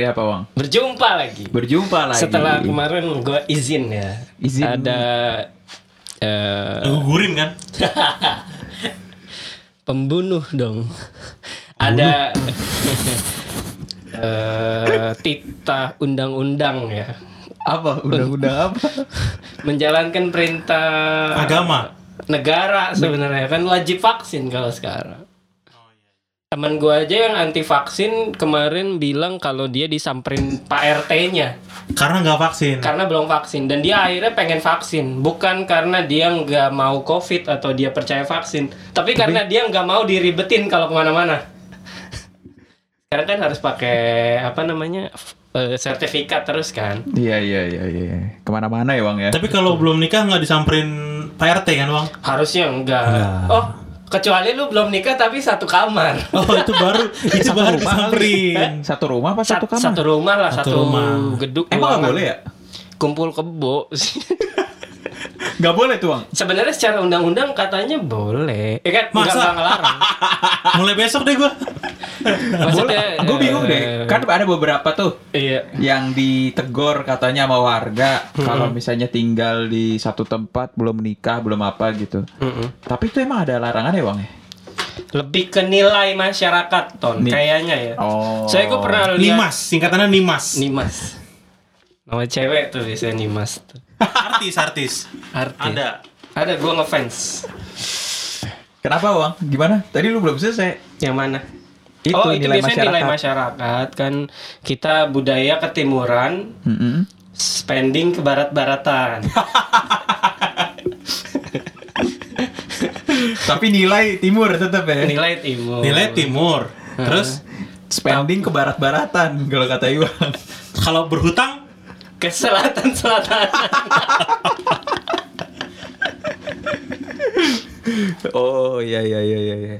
Akhirnya apa, Bang? berjumpa lagi. Berjumpa lagi. Setelah kemarin gue izin ya, Izin. ada eh, Gugurin kan? pembunuh dong. Ada eh, titah undang-undang ya, apa? Undang-undang apa? menjalankan perintah Agama. negara sebenarnya kan wajib vaksin kalau sekarang. Temen gue aja yang anti vaksin kemarin bilang kalau dia disamperin Pak RT-nya Karena nggak vaksin. karena belum vaksin dan dia akhirnya pengen vaksin bukan karena dia nggak mau covid atau dia percaya vaksin tapi karena dia nggak mau diribetin kalau ke mana-mana. Sekarang kan harus pakai apa namanya eh, sertifikat terus kan. Iya, iya, iya, iya. Ke mana-mana ya, Bang ya? Tapi kalau belum nikah nggak disamperin Pak RT kan bang? Harusnya enggak. Enggak. Oh kecuali lu belum nikah tapi satu kamar. Oh itu baru itu Satu baru rumah disamperin. Satu rumah apa satu Sat- kamar? Satu rumah lah, Satu satu, rumah. gedung. Emang ruangan. boleh ya? Kumpul kebo. Nggak boleh tuh, Bang. Sebenarnya secara undang-undang katanya boleh. Ya kan nggak Masa? nggak ngelarang. Mulai besok deh gua. Maksudnya, Gue bingung eh, deh. Kan ada beberapa tuh Iya. yang ditegor katanya sama warga Hmm. kalau misalnya tinggal di satu tempat belum menikah belum apa gitu. Tapi itu emang ada larangan ya bang ya? Lebih ke nilai masyarakat ton Ni- kayaknya ya. Oh. Saya gue pernah lihat Nimas, singkatannya Nimas. Nimas. Nama cewek tuh biasanya Nimas tuh. Artis, artis. Arti. Ada. Ada gue ngefans. Kenapa bang? Gimana? Tadi lu belum selesai. Yang mana? Itu oh itu nilai biasanya nilai masyarakat. masyarakat kan kita budaya ketimuran Mm-mm. spending ke barat-baratan. Tapi nilai timur tetap ya. nilai timur. Nilai timur. Terus Spending ke barat-baratan kalau kata Iwan. kalau berhutang ke selatan-selatan. Oh iya iya iya iya.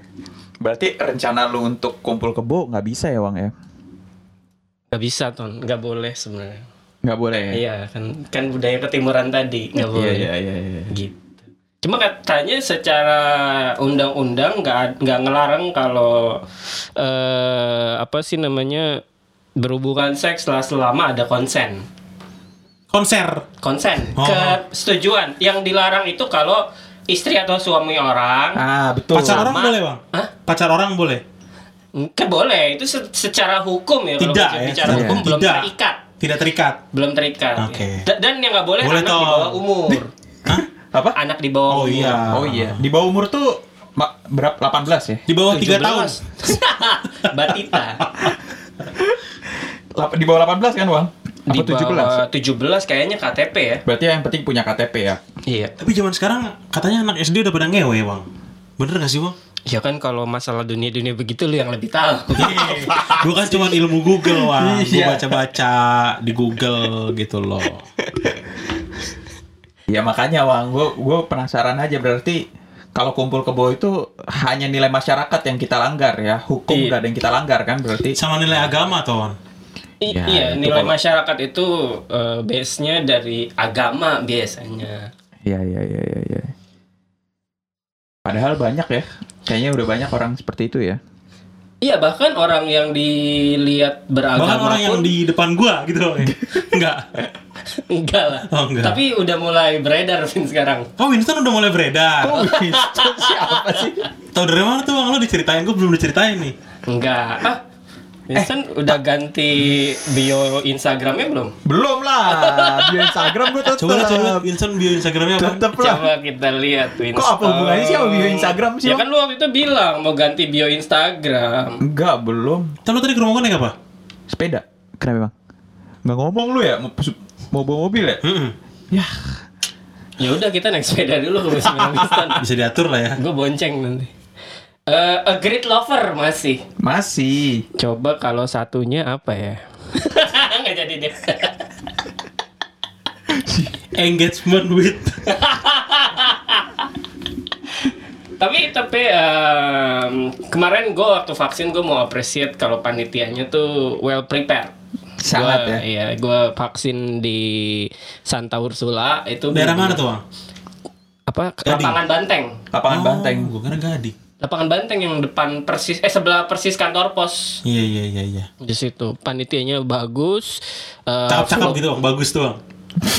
Berarti rencana lu untuk kumpul kebo nggak bisa ya bang ya? Gak bisa ton, nggak boleh sebenarnya. Nggak boleh ya? Iya kan kan budaya ketimuran tadi nggak Iya boleh. iya iya. iya. Gitu. Cuma katanya secara undang-undang nggak nggak ngelarang kalau eh, apa sih namanya berhubungan seks setelah selama ada konsen. konser. Konsen, Oh. kesetujuan. Yang dilarang itu kalau istri atau suami orang Ah betul. Pacar orang Sama. boleh bang? Hah? Pacar orang boleh? Kan boleh, itu se- secara hukum ya kalau Tidak, bicara- ya. bicara Iya. hukum belum Tidak. terikat, Tidak terikat. belum terikat. Oke. Da- Dan yang nggak boleh, Boleh anak di toh. bawah umur. Hah? Apa? Anak di bawah Oh umur. iya. Oh iya. Di bawah umur tuh ma- berapa? 18 ya? Di bawah 3 tahun. 17. Batita. Di bawah 18 kan bang? Di Apa 17? bawah 17 kayaknya KTP ya. Berarti yang penting punya KTP ya? Iya. Tapi zaman sekarang katanya anak SD udah pada ngewe bang. Bener gak sih bang? Ya kan kalau masalah dunia-dunia begitu lu yang lebih tahu. Gue kan cuma ilmu Google bang. Gue Iya. baca-baca di Google gitu loh. Ya makanya bang, gue gue penasaran aja berarti kalau kumpul kebo itu hanya nilai masyarakat yang kita langgar ya, hukum Iya. nggak ada yang kita langgar kan berarti? Sama nilai agama ton. I- Ya, iya, itu nilai kalau- masyarakat itu eh, base-nya dari agama biasanya. Iya iya iya iya. Ya. Padahal banyak ya, kayaknya udah banyak orang seperti itu ya. Iya, bahkan orang yang dilihat beragama Bahkan orang yang pun di depan gua gitu loh. Enggak. enggak lah. Oh, enggak. Tapi udah mulai beredar Vin sekarang. Oh Winston udah mulai beredar. Oh, Winston siapa sih? Tahu dari mana tuh bang? Lo diceritain gue belum diceritain nih. Enggak. Ah, Winston Eh, udah ganti bio Instagramnya belum? Belum lah, di Instagram gue tetep. Coba coba Winston bio Instagramnya apa? Tetep lah. Coba kita lihat Winston. Kok apa hubungannya sih sama bio Instagram sih? Ya kan lu waktu itu bilang mau ganti bio Instagram. Enggak, belum. Tapi lo tadi ke rumah gue naik apa? Sepeda. Kenapa bang? Nggak ngomong lu ya, mau, mau bawa mobil ya? Hmm. Ya, Ya udah kita naik sepeda dulu ke Winston. Bisa diatur lah ya. Gue bonceng nanti. Eh, a great lover masih. masih. Coba kalau satunya apa ya? Nggak jadi deh. Engagement with. tapi tapi em, kemarin gue waktu vaksin gue mau appreciate kalau panitianya tuh well prepared. Sangat Gua- ya. Iya, gue vaksin di Santa Ursula itu Daerah mana tuh bang? Apa? Gading. Lapangan Banteng. Lapangan oh, banteng. Gue kira gading. Lapangan banteng yang depan persis eh sebelah persis kantor pos Iya iya iya iya. di situ panitianya bagus eh, Cakep-cakep flow- gitu bang, bagus tuh bang.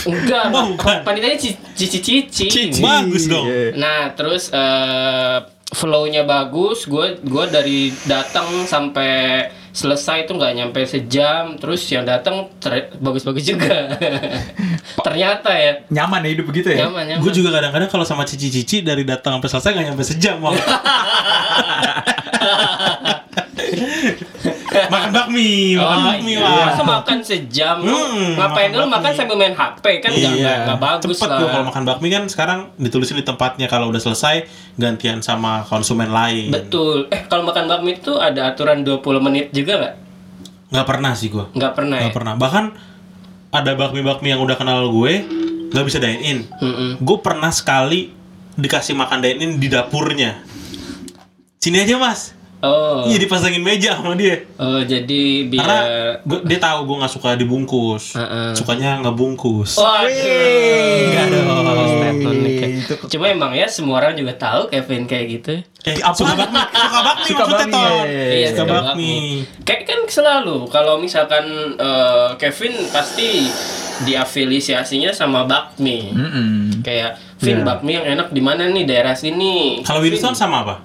enggak Oh, bukan. panitianya cici cici Bagus dong. Iya. nah terus eh flow-nya bagus gue gua dari datang sampai selesai itu nggak nyampe sejam terus yang datang bagus-bagus juga ternyata ya Nyaman ya hidup begitu ya? nyaman nyaman Gue juga kadang-kadang kalau sama cici-cici dari datang sampai selesai nggak nyampe sejam bang. makan bakmi, makan Oh, bakmi iya. bang. Masa makan sejam? Lu Hmm, ngapain makan bakmi. makan sambil main HP kan Iya, nggak bagus Cepet lah. tuh kalau makan bakmi kan sekarang ditulisin di tempatnya kalau udah selesai gantian sama konsumen lain. Betul. Eh kalau makan bakmi itu ada aturan 20 menit juga nggak? Nggak pernah sih gue. Nggak pernah ya? Nggak pernah. Bahkan ada bakmi-bakmi yang udah kenal gue nggak bisa dine in. Mm-mm. Gue pernah sekali dikasih makan dine in di dapurnya. Sini aja mas. Oh. Iya dipasangin meja sama dia. Oh jadi biar Karena gua- dia tahu gue nggak suka dibungkus. Heeh. Sukanya ngebungkus. Waduh. Enggak dong. Cuma emang ya semua orang juga tahu Kevin kayak gitu. Eh, suka bakmi, suka bakmi Suka maksudnya bakmi, iya, Iya, suka bakmi. Kayak kan selalu kalau misalkan eh, Kevin pasti diafiliasiasinya sama bakmi. Mm-mm. Kayak Vin Iya. bakmi yang enak di mana nih daerah sini. Kalau Winston sama apa?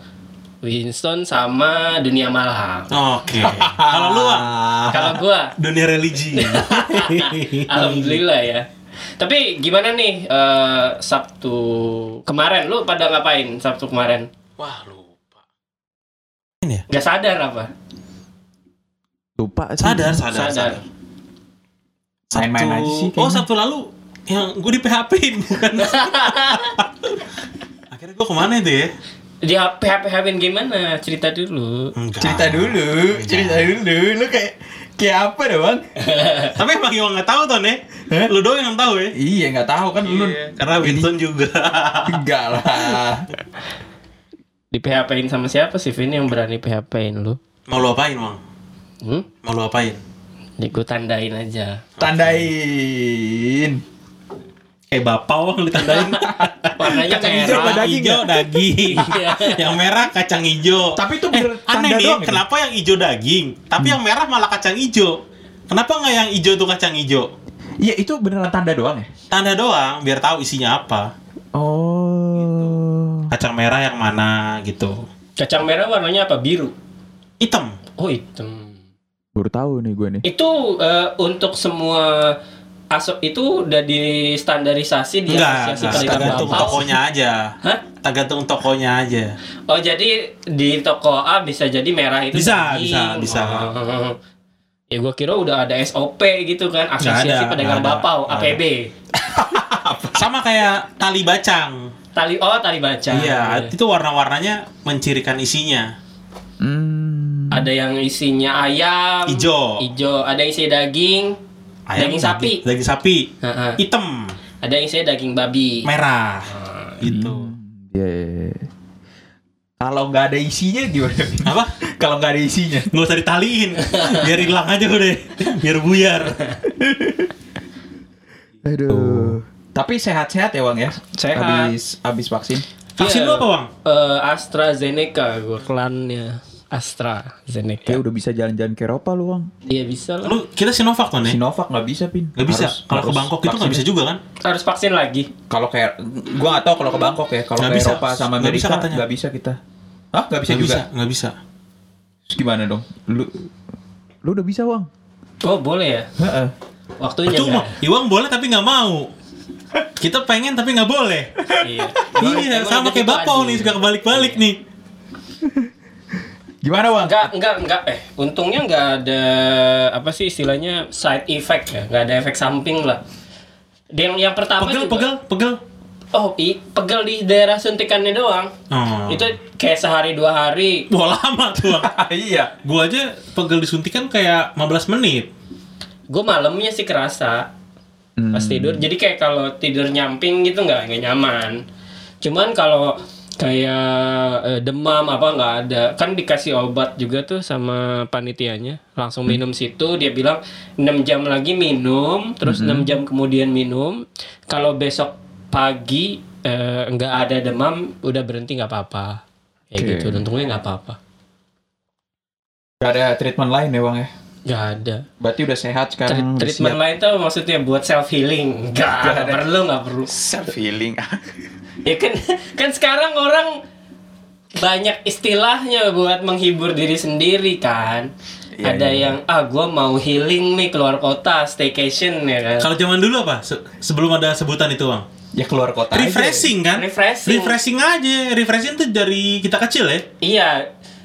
Winston sama dunia malam. Oke. Kalau lu Kalau gua dunia religi. alhamdulillah ya. Tapi gimana nih eh, Sabtu kemarin lu pada ngapain Sabtu kemarin? Wah lupa. Gak sadar apa? Lupa sih. Sadar, sadar, Sadar. sadar. Main-main aja sih Oh kayaknya. Sabtu lalu yang gue di PHP-in bukan? Akhirnya gue ke mana itu ya? Dia PHP HPin gimana? Cerita dulu. Enggak. Cerita dulu, cerita dulu. Lu kayak kayak apa dong, Bang? Tapi emang Iwan nggak tahu tuh nih. Lu doang yang tahu ya. Iya, nggak tahu kan lu. Karena Winston juga. Enggak lah. Di PHP-in sama siapa sih Vin yang berani PHP-in lu? Mau lu apain, Bang? Hmm? Mau lu apain? Nih gue tandain aja. Tandain. Eh bapau ditandain. Warnanya Kacang hijau merah. apa daging hijau daging. Iya. yang merah kacang hijau. Tapi itu eh, bener aneh tanda nih, doang ya? kenapa yang hijau daging, tapi yang merah malah kacang hijau? Kenapa nggak yang hijau tuh kacang hijau? Iya, itu beneran tanda doang ya? Tanda doang, biar tahu isinya apa. Oh. Kacang merah yang mana gitu. Kacang merah warnanya apa? Biru. Hitam. Oh hitam. Baru tahu nih gue nih. Itu eh, untuk semua asap itu udah distandarisasi di Enggak, asosiasi tergantung tokonya aja. Hah? Tergantung tokonya aja. Oh jadi di toko A bisa jadi merah itu Bisa, daging. bisa, bisa. Oh. Ya gue kira udah ada SOP gitu kan Asosiasi ada, Pedagang. Bapau APB. Sama kayak tali bacang. Tali oh tali baca. Iya, itu warna-warnanya mencirikan isinya. Hmm. Ada yang isinya ayam. Ijo. Ijo. Ada yang isinya daging. daging sapi. Daging sapi. Heeh. Hitam. Ada yang isinya daging babi. Merah. Gitu. Iya. iya, iya. Kalau nggak ada isinya gimana? Apa? Kalau nggak ada isinya. Nggak usah ditaliin. Biar hilang aja udah. Biar buyar. Aduh. Tapi sehat-sehat ya, Bang ya? Sehat. Habis habis vaksin. Vaksin Iya. lu apa, Bang? Eh, AstraZeneca gue klannya AstraZeneca. Ya udah bisa jalan-jalan ke Eropa lu, Bang. Iya bisa lah. Lu kita Sinovac tuh nih. Sinovac nggak bisa, Pin. Nggak bisa. Kalau ke Bangkok itu nggak bisa juga kan? Harus vaksin lagi. Kalau kayak gua nggak tahu kalau ke Bangkok ya. Kalau Nggak ke bisa. Eropa sama bisa Amerika katanya. nggak bisa kita. Hah? Nggak bisa Nggak juga. bisa. Nggak bisa. Terus gimana dong? Lu lu udah bisa, Bang? Oh boleh ya. Heeh. Waktunya Cuma? Iwang boleh tapi nggak mau. Kita pengen tapi nggak boleh. Iya. iya, sama kayak aja. nih, suka kebalik-balik nih. Gimana, Bang? Enggak, enggak, enggak. Eh, untungnya enggak ada apa sih istilahnya side effect ya, enggak ada efek samping lah. Dan yang pertama Pegel, juga, pegel, pegel. Oh, i, pegel di daerah suntikannya doang. Oh. Itu kayak sehari dua hari. Wah lama tuh iya. Gua aja pegel disuntikan kayak 15 menit. Gue malamnya sih kerasa Hmm. pas tidur. Jadi kayak kalau tidur nyamping gitu nggak nggak nyaman. Cuman kalau kayak eh, demam apa nggak ada kan dikasih obat juga tuh sama panitianya langsung minum situ dia bilang 6 jam lagi minum terus 6 jam kemudian minum kalau besok pagi eh, nggak ada demam udah berhenti nggak apa-apa Kayak Oke. gitu. Untungnya nggak apa-apa. Gak ada treatment lain ya bang ya? Nggak ada. Berarti udah sehat sekarang. treatment siap. lain tuh maksudnya buat self healing. Nggak, Nggak nggak ada. perlu, nggak perlu. self healing. Ya kan, kan sekarang orang banyak istilahnya buat menghibur diri sendiri kan. Iya, ada iya. yang ah gue mau healing nih keluar kota staycation ya kan. Kalau zaman dulu apa? Se- sebelum ada sebutan itu, Bang. ya keluar kota. aja. Refreshing kan? Refreshing. Refreshing aja. Refreshing tuh dari kita kecil ya. Iya.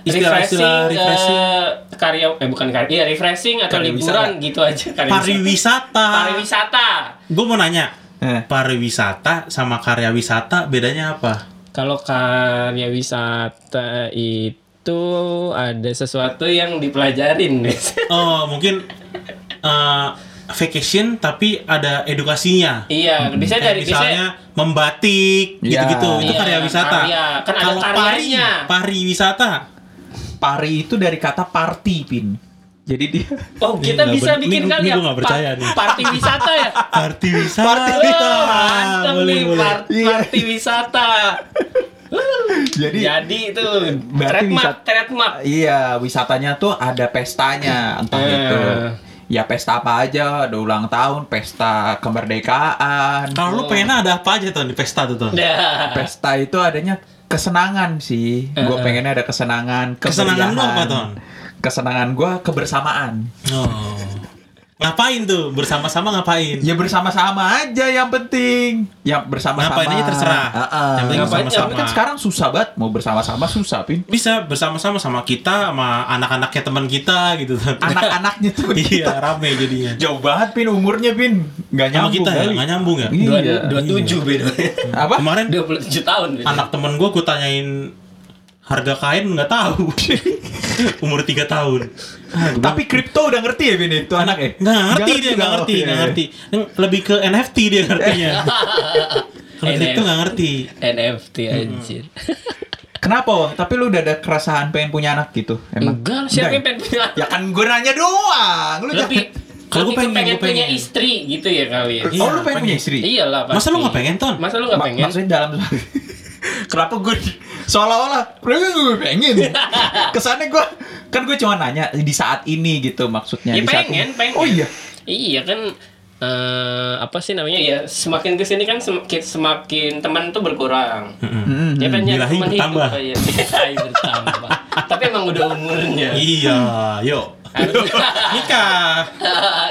Istilah-istilah refreshing, refreshing. eh, karya eh bukan karya iya refreshing atau Karya liburan gitu aja karya Pariwisata. pariwisata Gue mau nanya, Eh, pariwisata sama karya wisata bedanya apa? kalau karya wisata itu ada sesuatu yang dipelajarin Oh, mungkin eh, vacation tapi ada edukasinya. iya bisa Kayak dari bisa misalnya membatik Iya. gitu-gitu itu Iya, karya wisata. karya. Kan ada Kalau pari, pariwisata. pari itu dari kata party pin. Jadi dia oh kita bisa bikin ini- kali ini ya nggak percaya nih. party wisata ya Party wisata. Oh, mantep Boleh, nih boleh. par- Iya. party wisata jadi jadi itu trademark trademark iya wisatanya tuh ada pestanya entah Eh. itu ya pesta apa aja ada ulang tahun pesta kemerdekaan Kalau lu pengen ada apa aja tuh di pesta tuh tuh? Dah. pesta itu adanya kesenangan sih gue Eh. pengennya ada kesenangan Kesenangan lu apa, Ton? Kesenangan gue kebersamaan Oh. Ngapain tuh? Bersama-sama ngapain? ya bersama-sama aja yang penting yang bersama-sama Ngapain aja terserah. Heeh. Yang penting Ngapain- bersama-sama. Tapi kan sekarang susah banget mau bersama-sama susah pin Bisa bersama-sama sama kita sama anak-anaknya teman kita gitu. anak-anaknya tuh iya, rame jadinya. jauh banget pin umurnya pin nggak Sama nyambung kita ya, kali. nggak nyambung ya. Iya. dua dua tujuh beda apa Kemarin dua puluh tujuh tahun beda. anak temen gue gue tanyain harga kain nggak tahu. Umur 3 tahun. tapi kripto udah ngerti ya Vin itu anak ya Nggak ngerti dia, nggak oh, ngerti, iya, nggak iya. ngerti. Yang Lebih ke NFT dia ngertinya. Kalau NFT. itu nggak ngerti. NFT anjir kenapa Wang? tapi lu udah ada keresahan pengen punya anak gitu emang enggak siapa yang pengen punya ya kan gue nanya doang lu lebih jangan Kalau gua pengen, pengen, punya istri gitu ya kali ya oh lu pengen punya istri iyalah pasti Masa lu nggak pengen, Ton? masa lu nggak Ma- pengen maksudnya dalam kenapa gue di- seolah-olah gue pengen kesannya gue kan gue cuma nanya di saat ini gitu maksudnya Ya, di saat pengen, ini. pengen. oh iya Iya kan eh, apa sih namanya ya semakin ke sini kan semakin semakin teman tuh berkurang. Hmm, Ya kan teman bertambah. hidup ya. Birahi bertambah. Tapi emang udah umurnya. Iya, yuk. Nikah.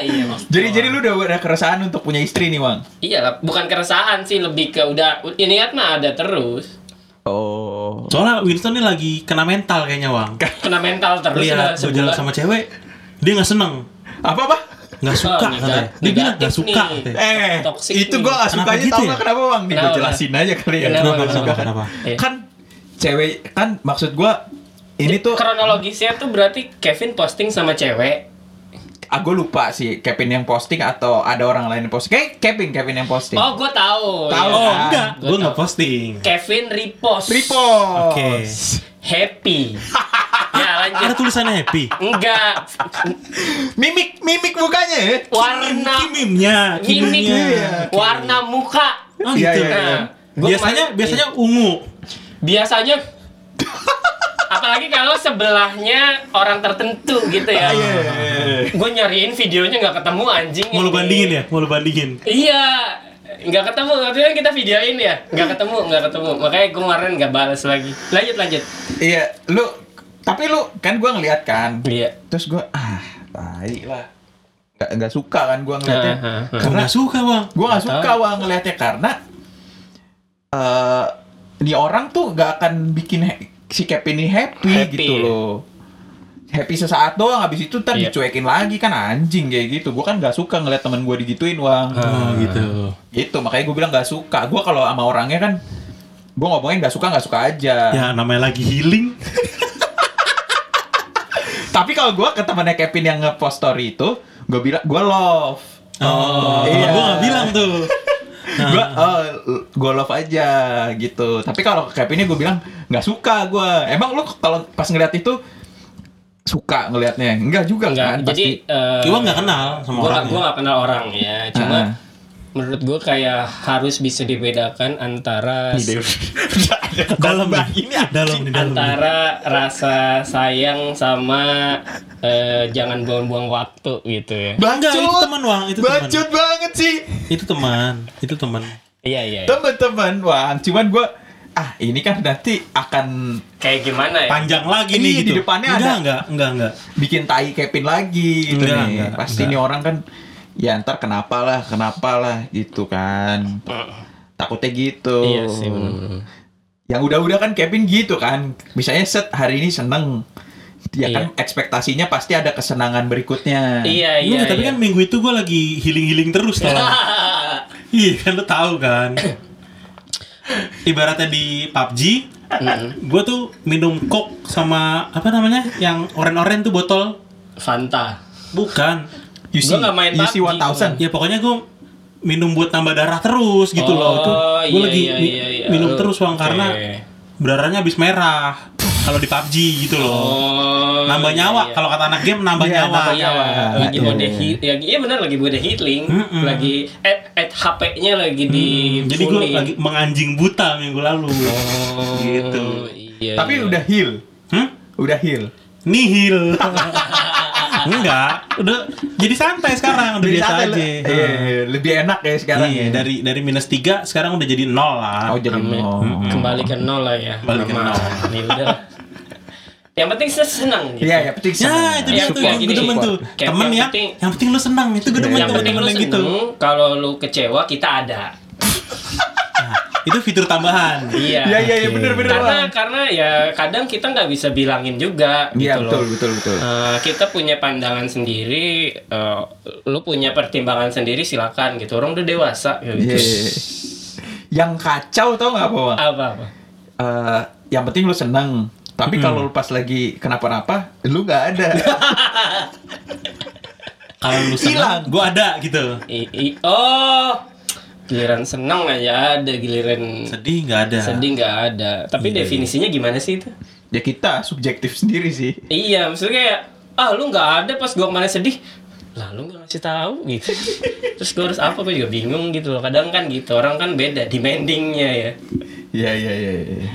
iya Mas. jadi jadi lu udah ada keresahan untuk punya istri nih Wang Iya bukan keresahan sih lebih ke udah ini niat mah ada terus. oh Soalnya Winston nih lagi kena mental kayaknya, Wang. Kena mental terus jalan sebulan. sama cewek, dia nggak seneng. apa apa Nggak suka Oh, katanya. Dia bilang nggak negatif suka nih. katanya. Eh, Toxic itu nih. gue gak Kenapa sukanya gitu tau ya? gak kenapa bang? Nih gue Kenapa? jelasin aja kali ya. Kenapa, Kenapa gak kenapa, suka kenapa? Kan cewek kan maksud gue ini tuh kronologisnya tuh berarti Kevin posting sama cewek. ah gue lupa sih Kevin yang posting atau ada orang lain yang posting. Kayak Kevin Kevin yang posting. Oh, gue tahu. Tahu, Oh, kan? enggak. Gua Gue nggak posting. Kevin repost. Repost. Oke. Happy. ya Ada lanjut. tulisannya happy. Enggak. Mimik mimik mukanya ya. Warna Kimimnya, mimik. kimimnya. Warna muka. Oh, Iya, gitu. iya, iya. Nah, gua Biasanya biasanya ungu. biasanya apalagi kalau sebelahnya orang tertentu gitu ya. Iya, iya, iya. Gue nyariin videonya nggak ketemu anjing. Mau lu bandingin ya? Mau lu bandingin. Iya. Nggak ketemu, itu kita videoin ya. Nggak ketemu, nggak ketemu. Makanya gue kemarin nggak balas lagi. Lanjut, lanjut. Iya, lu tapi lu kan gue ngeliat kan. Iya. Terus gue ah, tai lah. Gak, nggak suka kan gue ngeliatnya. Ah, ah, ah. Gue Karena nggak suka bang. gue nggak Nggak suka wah ngeliatnya karena eh ini orang tuh gak akan bikin si Kevin ini happy, Happy. gitu loh happy sesaat doang habis itu ntar Iya. dicuekin lagi kan anjing kayak gitu gue kan gak suka ngeliat temen gue digituin wang Oh gitu. gitu makanya gue bilang gak suka gue kalau sama orangnya kan gue ngomongin gak suka gak suka aja Ya namanya lagi healing. tapi kalau gue ke temennya Kevin yang ngepost story itu gue bilang gue love Oh, Iya. gue nggak bilang tuh. Gue oh, gue love aja gitu tapi kalau ke Kevinnya gue bilang nggak suka gue emang lu kalau pas ngeliat itu suka ngelihatnya enggak juga Enggak, kan jadi pasti eh, Iwan nggak kenal sama gua nggak orangnya. gua nggak kenal orang ya. Cuma Ah. Menurut gue kayak harus bisa dibedakan antara Dalam ini. Dalam antara rasa sayang sama eh, jangan buang-buang waktu gitu ya. Enggak, itu teman, Wang. Itu teman. Bacot banget sih. Itu teman. Itu teman. Iya iya. iya. Teman-teman, Wang. Cuman gua ah ini kan nanti akan Kayak gimana ya? Panjang lagi Iya, nih di gitu. depannya enggak, ada. Enggak, enggak, enggak. bikin tai Kevin lagi gitu Enggak, nih. enggak, Pasti enggak. ini orang kan ya ntar kenapa lah, kenapa lah gitu kan. Takutnya gitu. Iya sih bener. Yang udah-udah kan Kevin gitu kan. Misalnya set hari ini seneng. Dia Iya. kan ekspektasinya pasti ada kesenangan berikutnya. Iya iya. Iya, tapi iya. kan minggu itu gue lagi healing-healing terus tau. iya kan lu tahu kan. Ibaratnya di PUBG, gue tuh minum coke sama apa namanya yang oren-oren tuh botol Fanta. bukan You Gua nggak main UC PUBG, 1000. ya pokoknya gue minum buat tambah darah terus gitu loh Oh, tuh gue iya, lagi iya, iya, iya. minum terus uang oke. karena darahnya habis merah kalau di PUBG gitu loh Oh. nambah iya, nyawa iya. kalau kata anak game nambah Iya, nyawa nambah Iya, nyawa. lagi Iya. mode ya, iya benar lagi mode healing, Mm-mm. lagi at, at HP-nya lagi di Hmm, jadi gue lagi menganjing buta minggu lalu Oh, gitu. Iya, Tapi iya. udah heal. hmm? Udah heal. nihil enggak udah jadi santai sekarang udah Jadi biasa santai, aja iya, iya, lebih enak ya sekarang. Iya, ya. dari dari minus 3 sekarang udah jadi nol lah Oh jadi nol. kembali ke nol lah ya. Kembali ke nol. Nih udah. Yang penting saya senang gitu. Iya, ya penting Ya senang. itu dia Yang tuh gue demen tuh Temen yang ya penting- Yang penting lu senang Itu gue demen yang penting lu temen-temen seneng, gitu kalau lu kecewa kita ada. Itu fitur tambahan Iya. Iya iya iya Oke. bener bener. Karena Bang. karena ya kadang kita nggak bisa bilangin juga Iya gitu betul loh. betul betul. Eh, kita punya pandangan sendiri, eh, lu punya pertimbangan sendiri silakan gitu. Orang udah dewasa gitu. Iya. iya. Yang kacau tau nggak apa? Apa apa? Eh, yang penting lu seneng. Tapi kalau lu pas lagi kenapa-napa, lu nggak ada. Kalau lu senang Hilang. Gue ada gitu I, i- oh, giliran seneng aja ada, giliran Sedih nggak ada sedih nggak ada. Tapi Iya, definisinya gimana sih itu? ya kita subjektif sendiri sih. Iya, maksudnya kayak ah lu nggak ada pas gua kemarin sedih. Lah lu nggak ngasih tahu gitu. Terus gua harus apa? Gua juga bingung gitu loh. Kadang kan gitu orang kan beda demandingnya ya. Iya iya iya. iya.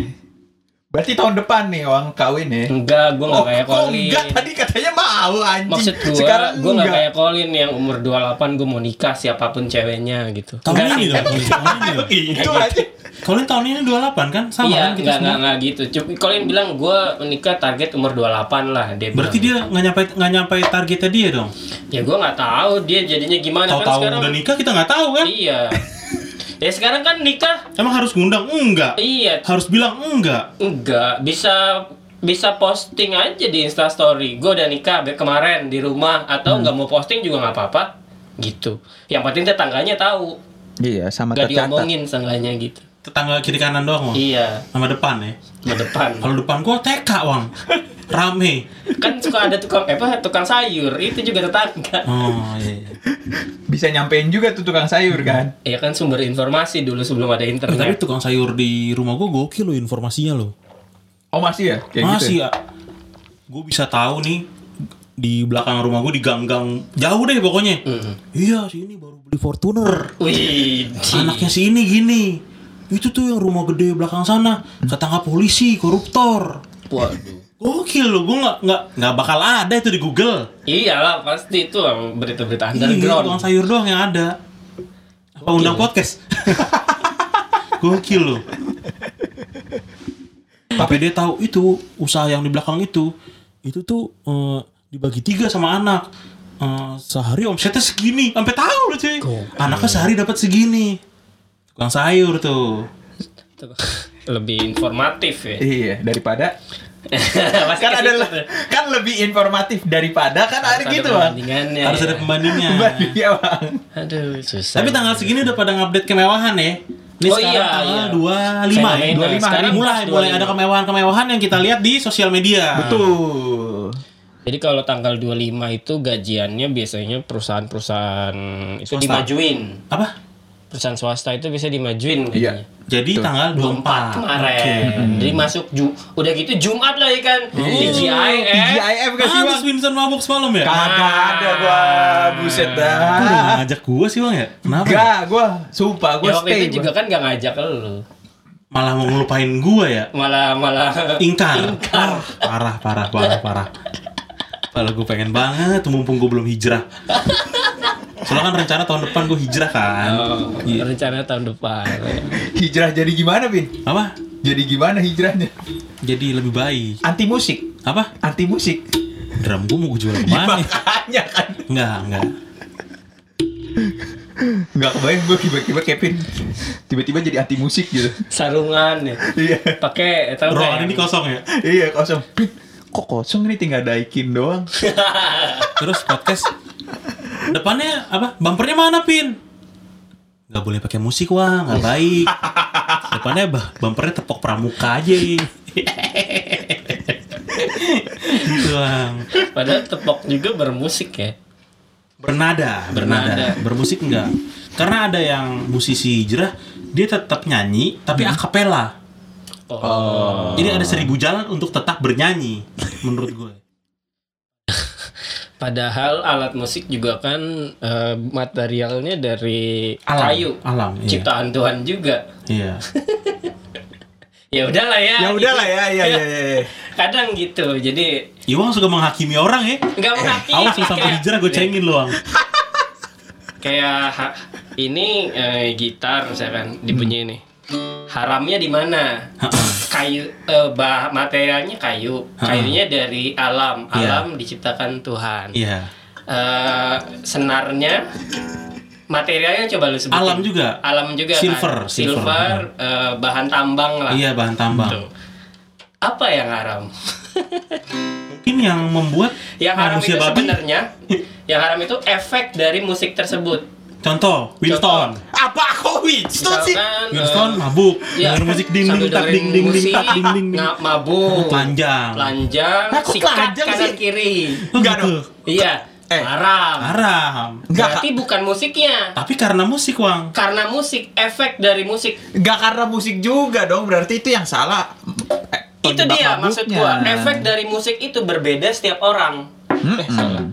Berarti tahun depan nih orang kawin ya? Enggak, gua nggak kayak kok Colin. enggak tadi katanya mau anjing. Maksud gua, Sekarang gua nggak enggak. kayak Colin yang umur 28 gua mau nikah siapa pun ceweknya gitu. Tahun Enggak ini dong. Tahun ini dong. Itu aja. Colin tahun ini 28 kan Sama iya, kan kita enggak, semua enggak, enggak gitu. Cuma Colin bilang gua menikah target umur 28 lah dia Berarti bilang. dia nggak nyampe nggak nyampe targetnya dia dong. Ya gua nggak tahu dia jadinya gimana kan Tahu-tahu sekarang. udah nikah kita nggak tahu kan? Iya. Ya sekarang kan nikah Emang harus ngundang? Enggak. iya Harus bilang enggak. enggak bisa bisa posting aja di Instastory. Gue udah nikah be- kemarin di rumah atau nggak mau posting juga nggak apa-apa gitu. Yang penting tetangganya tahu, Iya, sama nggak diomongin seenggaknya gitu. Tetangga kiri kanan doang, Wang. Iya, Sama depan ya. ke depan. Kalau depan gua TK, Wang. Rame. kan suka ada tukang eh, apa tukang sayur itu juga tetangga. Oh, iya. iya. Bisa nyampein juga tuh tukang sayur kan? Iya kan sumber informasi dulu sebelum ada Eh, tapi internet. tukang sayur di rumah gua gokil loh informasinya loh. Oh masih ya? Kayak Masih gitu. ya. Gue bisa tahu nih di belakang rumah gue di gang-gang jauh deh pokoknya. Mm. Iya, sini baru beli Fortuner. Wih, Anaknya si ini gini. Itu tuh yang rumah gede belakang sana. Ketangkap polisi, koruptor. waduh. Gokil loh, gue nggak nggak nggak bakal ada itu di Google. Iyalah pasti itu lah berita-berita Iya, tukang underground. sayur doang yang ada. Apa undang podcast? Gokil loh. Tapi dia tahu itu usaha yang di belakang itu, itu tuh eh, dibagi tiga sama anak. Eh, sehari omsetnya segini, sampai tahu loh cuy. Gokil. Anaknya sehari dapat segini. Tukang sayur tuh. Lebih informatif ya. Iya, daripada kan ke ada kan lebih informatif daripada kan ada Harus gitu ada bang. perbandingannya, Harus ya. ada pembandingnya. Iya bang. Aduh, susah. Tapi tanggal segini udah pada ngupdate kemewahan ya. Ini Oh sekarang iya, tanggal iya. 25 ya. Fenomena. 25 Sekarang mulai mulai 25. ada kemewahan-kemewahan yang kita lihat di sosial media. Betul. Jadi kalau tanggal 25 itu gajiannya biasanya perusahaan-perusahaan itu Swasta. dimajuin. Apa? Perusahaan swasta itu bisa dimajuin Iya. Jadi tanggal 24 24 kemarin. Oke. Jadi masuk Ju udah gitu Jumat lah ya kan. TGIF. TGIF gak sih bang? Vincent mabuk semalam ya? Kagak ada gua, buset lu dah. nggak ngajak gua sih bang ya? Kenapa? ya? Enggak, gua sumpah gua Ya waktu stay. itu juga kan gak ngajak lu. Malah mau ngelupain gua ya? Malah malah Ingkar. Ingkar. Ah, parah, parah, parah, parah. Padahal gue pengen banget, mumpung gue belum hijrah. Soalnya kan rencana tahun depan gue hijrah kan. Oh, rencana tahun depan. Hijrah jadi gimana, Bin? Apa? Jadi gimana hijrahnya? Jadi lebih baik. Anti musik. Apa? Anti musik. Drum gue mau gue jual ke mana? ya? Makanya kan. Enggak, enggak. Enggak kebayang gue tiba-tiba Kevin tiba-tiba jadi anti musik gitu. Sarungan ya. Iya. Pakai tahu Ruangan ini kosong ya. Iya, kosong. Bin, kok kosong ini tinggal daikin doang. Terus podcast depannya apa? Bumpernya mana, Pin? Gak boleh pakai musik wah, nggak baik. Depannya bah, bumpernya tepok pramuka aja. gitu bang. Padahal tepok juga bermusik ya. Bernada, bernada, Bernada. bermusik enggak. Karena ada yang musisi hijrah, dia tetap nyanyi tapi akapela. Oh. Jadi ada seribu jalan untuk tetap bernyanyi, menurut gue. Padahal alat musik juga kan eh, materialnya dari Alam. kayu. Alam, iya. Ciptaan Tuhan juga. Iya. Ya udahlah ya. Ya udahlah ya, ya, ya, ya. Kadang gitu. Jadi Iwang suka menghakimi orang ya. nggak menghakimi. Awas lu sampai hijrah gue cengin lu, Wang. Kayak ini eh, gitar misalkan dibunyi ini. Haramnya di mana? Kayu eh, bah materialnya kayu. Kayunya dari alam. Iya. Alam diciptakan Tuhan. Iya. Eh, senarnya materialnya coba lu sebutin. Alam juga. Alam juga Silver, kan? silver. silver, eh, bahan tambang lah. Iya, bahan tambang. Tuh. Apa yang haram? Mungkin yang membuat Yang haram itu sebenarnya yang haram itu efek dari musik tersebut. Contoh, Winston. Apa kok Winston sih? Winston eh, mabuk, ya, musik ding ding tak ding ding ding tak ding ding ding. nga- mabuk, Telanjang. telanjang, Nah, sikat kanan sih? kiri. Oh, Enggak gitu. dong. Iya, Eh. haram. Haram. Enggak, Berarti bukan musiknya, Tapi karena musik, Wang. karena musik, efek dari musik. Enggak karena musik juga dong, berarti itu yang salah. Eh, Itu dia maksud mabuknya. gua. Efek dari musik itu berbeda setiap orang. Eh, salah.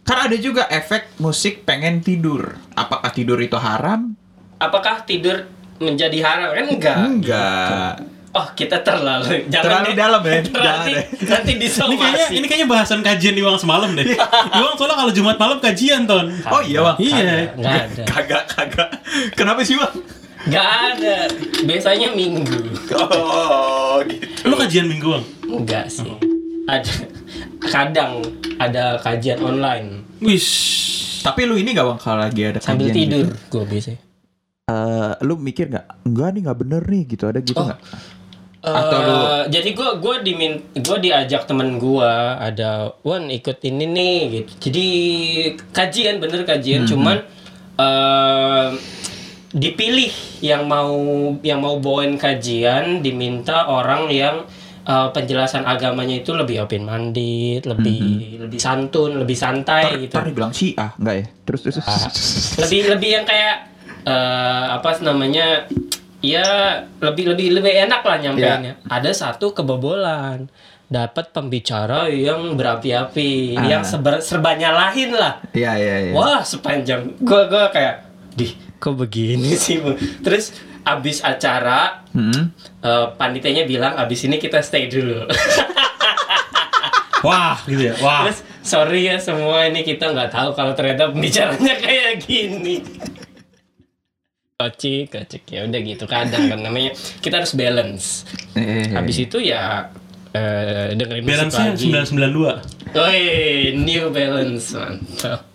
Kan ada juga efek musik pengen tidur. Apakah tidur itu haram? Apakah tidur menjadi haram? Kan enggak. Enggak. Oh, kita terlalu jangan Terlalu deh. dalam ya? Nanti, deh. nanti Ini disomasi. kayaknya ini kayaknya bahasan kajian Iwang semalam deh. Iwang soalnya kalau Jumat malam kajian, Ton. Oh iya, Bang. Iya. Enggak ada. Kagak, kagak. Kenapa sih, Bang? Enggak ada. Biasanya minggu. Oh, gitu. Lu kajian minggu, Wang? Enggak sih. Ada kadang ada kajian online Wish. Tapi lu ini gak bang kalau lagi ada sambil kajian tidur gitu, gue biasanya. Eh, lu mikir nggak? Enggak nih nggak bener nih gitu ada gitu Oh. nggak? Atau Eh, lu- jadi gue gua dimin gua diajak temen gue ada Wan ikut ini nih gitu jadi kajian bener kajian Hmm, cuman eh dipilih yang mau yang mau bawain kajian diminta orang yang eh, penjelasan agamanya itu lebih open minded lebih lebih santun lebih santai Ntar, gitu ntar dibilang sih ah enggak ya? Terus terus. lebih lebih yang kayak eh apa namanya ya lebih lebih lebih enak lah nyampeinnya ada satu kebobolan dapat pembicara yang berapi-api Ah. yang seber, serba nyalahin lah Iya iya iya. wah sepanjang gua gua kayak di kok begini sih Bu?" terus abis acara Hmm. eh, panitianya bilang abis ini kita stay dulu Wah, gitu ya. Wah. Terus sorry ya semua ini kita nggak tahu kalau ternyata pembicaranya kayak gini. Kocik, kocik ya udah gitu kadang kan namanya kita harus balance. Eh, Habis itu ya eh, dengerin musik Balance-nya lagi. 992. Woi, new balance mantap.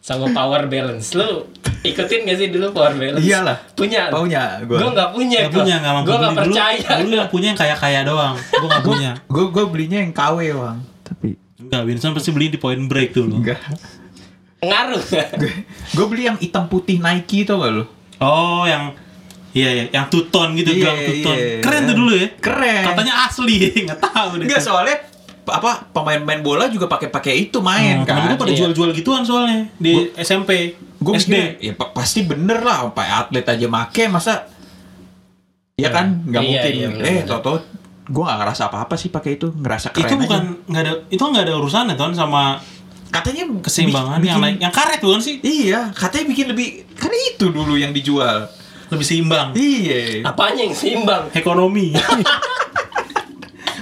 Sama power balance. Lu ikutin gak sih dulu power balance? Iyalah. Punya. Punya, gua. Gua nggak punya. Gak punya, gak mampu Gua nggak beli. Dulu- percaya. Dulu yang punya yang kaya-kaya doang. Gue gak punya. Gue gue belinya yang KW bang. Tapi Enggak, Winston pasti beli di point break dulu. enggak. Ngaruh. Gue beli yang hitam putih Nike tau gak lu? Oh, yang Iya, iya, yang tuton gitu, Iya, gelang tuton. iya. Keren tuh dulu ya. Keren. Katanya asli, nggak tahu deh. Enggak soalnya apa pemain-pemain bola juga pakai pakai itu main temen kan. gue pada Iya. jual-jual gituan soalnya di SMP. gue SD. mikirnya, ya pa- pasti bener lah sampai atlet aja make masa ya kan nggak Iya, mungkin iya, eh tau gue nggak ngerasa apa apa sih pakai itu ngerasa keren itu bukan nggak ada itu nggak ada urusannya ton sama katanya keseimbangan bi- yang bikin- naik yang karet bukan sih? Iya katanya bikin lebih kan itu dulu yang dijual. Lebih seimbang. Iya. Apanya yang seimbang? ekonomi.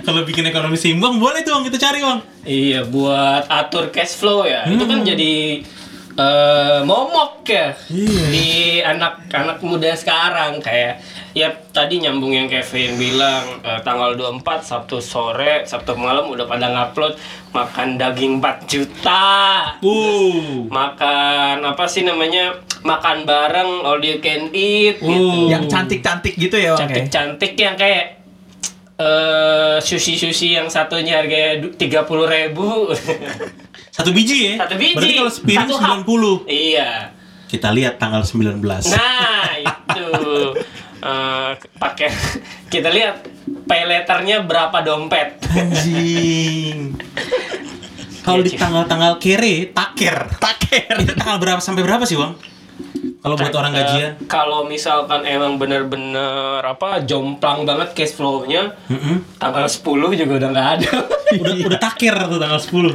Kalau bikin ekonomi seimbang boleh tuh Bang, kita cari bang Iya, buat atur cash flow ya. Itu kan Hmm. jadi eh, momok ya Iya. di anak-anak muda sekarang kayak ya tadi nyambung yang Kevin bilang eh, tanggal 24 Sabtu sore, Sabtu malam udah pada ngupload makan daging 4 juta. uh Makan apa sih namanya? Makan bareng all you can eat Oh. gitu. yang cantik cantik gitu ya cantik-cantik yang kayak eh sushi-sushi yang satunya harganya tiga puluh ribu satu biji ya? Satu biji. berarti kalau sepiring Satu hap. 90 iya. Kita lihat tanggal 19 nah itu. Eh, pakai kita lihat pay letternya berapa dompet. Anjing. Kalau Iya, di tanggal-tanggal kere taker. Taker. Itu tanggal berapa sampai berapa sih bang kalau buat orang gajian kalau misalkan emang bener-bener apa jomplang banget cash flow-nya Mm-mm. tanggal 10 juga udah nggak ada udah udah taker tuh tanggal 10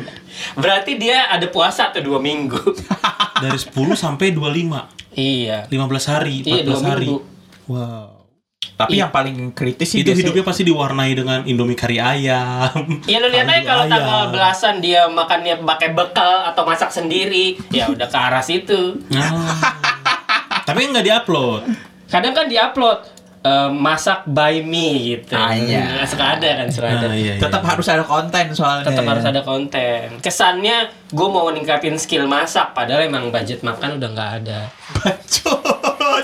berarti dia ada puasa tuh dua minggu dari 10 sampai 25 iya 15 hari 14 Iya, hari minggu. wow tapi Iya. yang paling kritis sih itu biasanya- hidupnya pasti diwarnai dengan indomie kari ayam Iya lo lihat aja kalau ayam. tanggal belasan dia makannya pakai bekal atau masak sendiri, ya udah ke arah situ. Ah. tapi nggak diupload Kadang kan diupload eh, masak by me gitu. Ah, iya. Suka ada kan, suka ada. Ah, iya, iya. tetap harus ada konten soalnya Tetap harus ada konten. Kesannya gue mau ningkatin skill masak, padahal emang budget makan udah nggak ada. bacot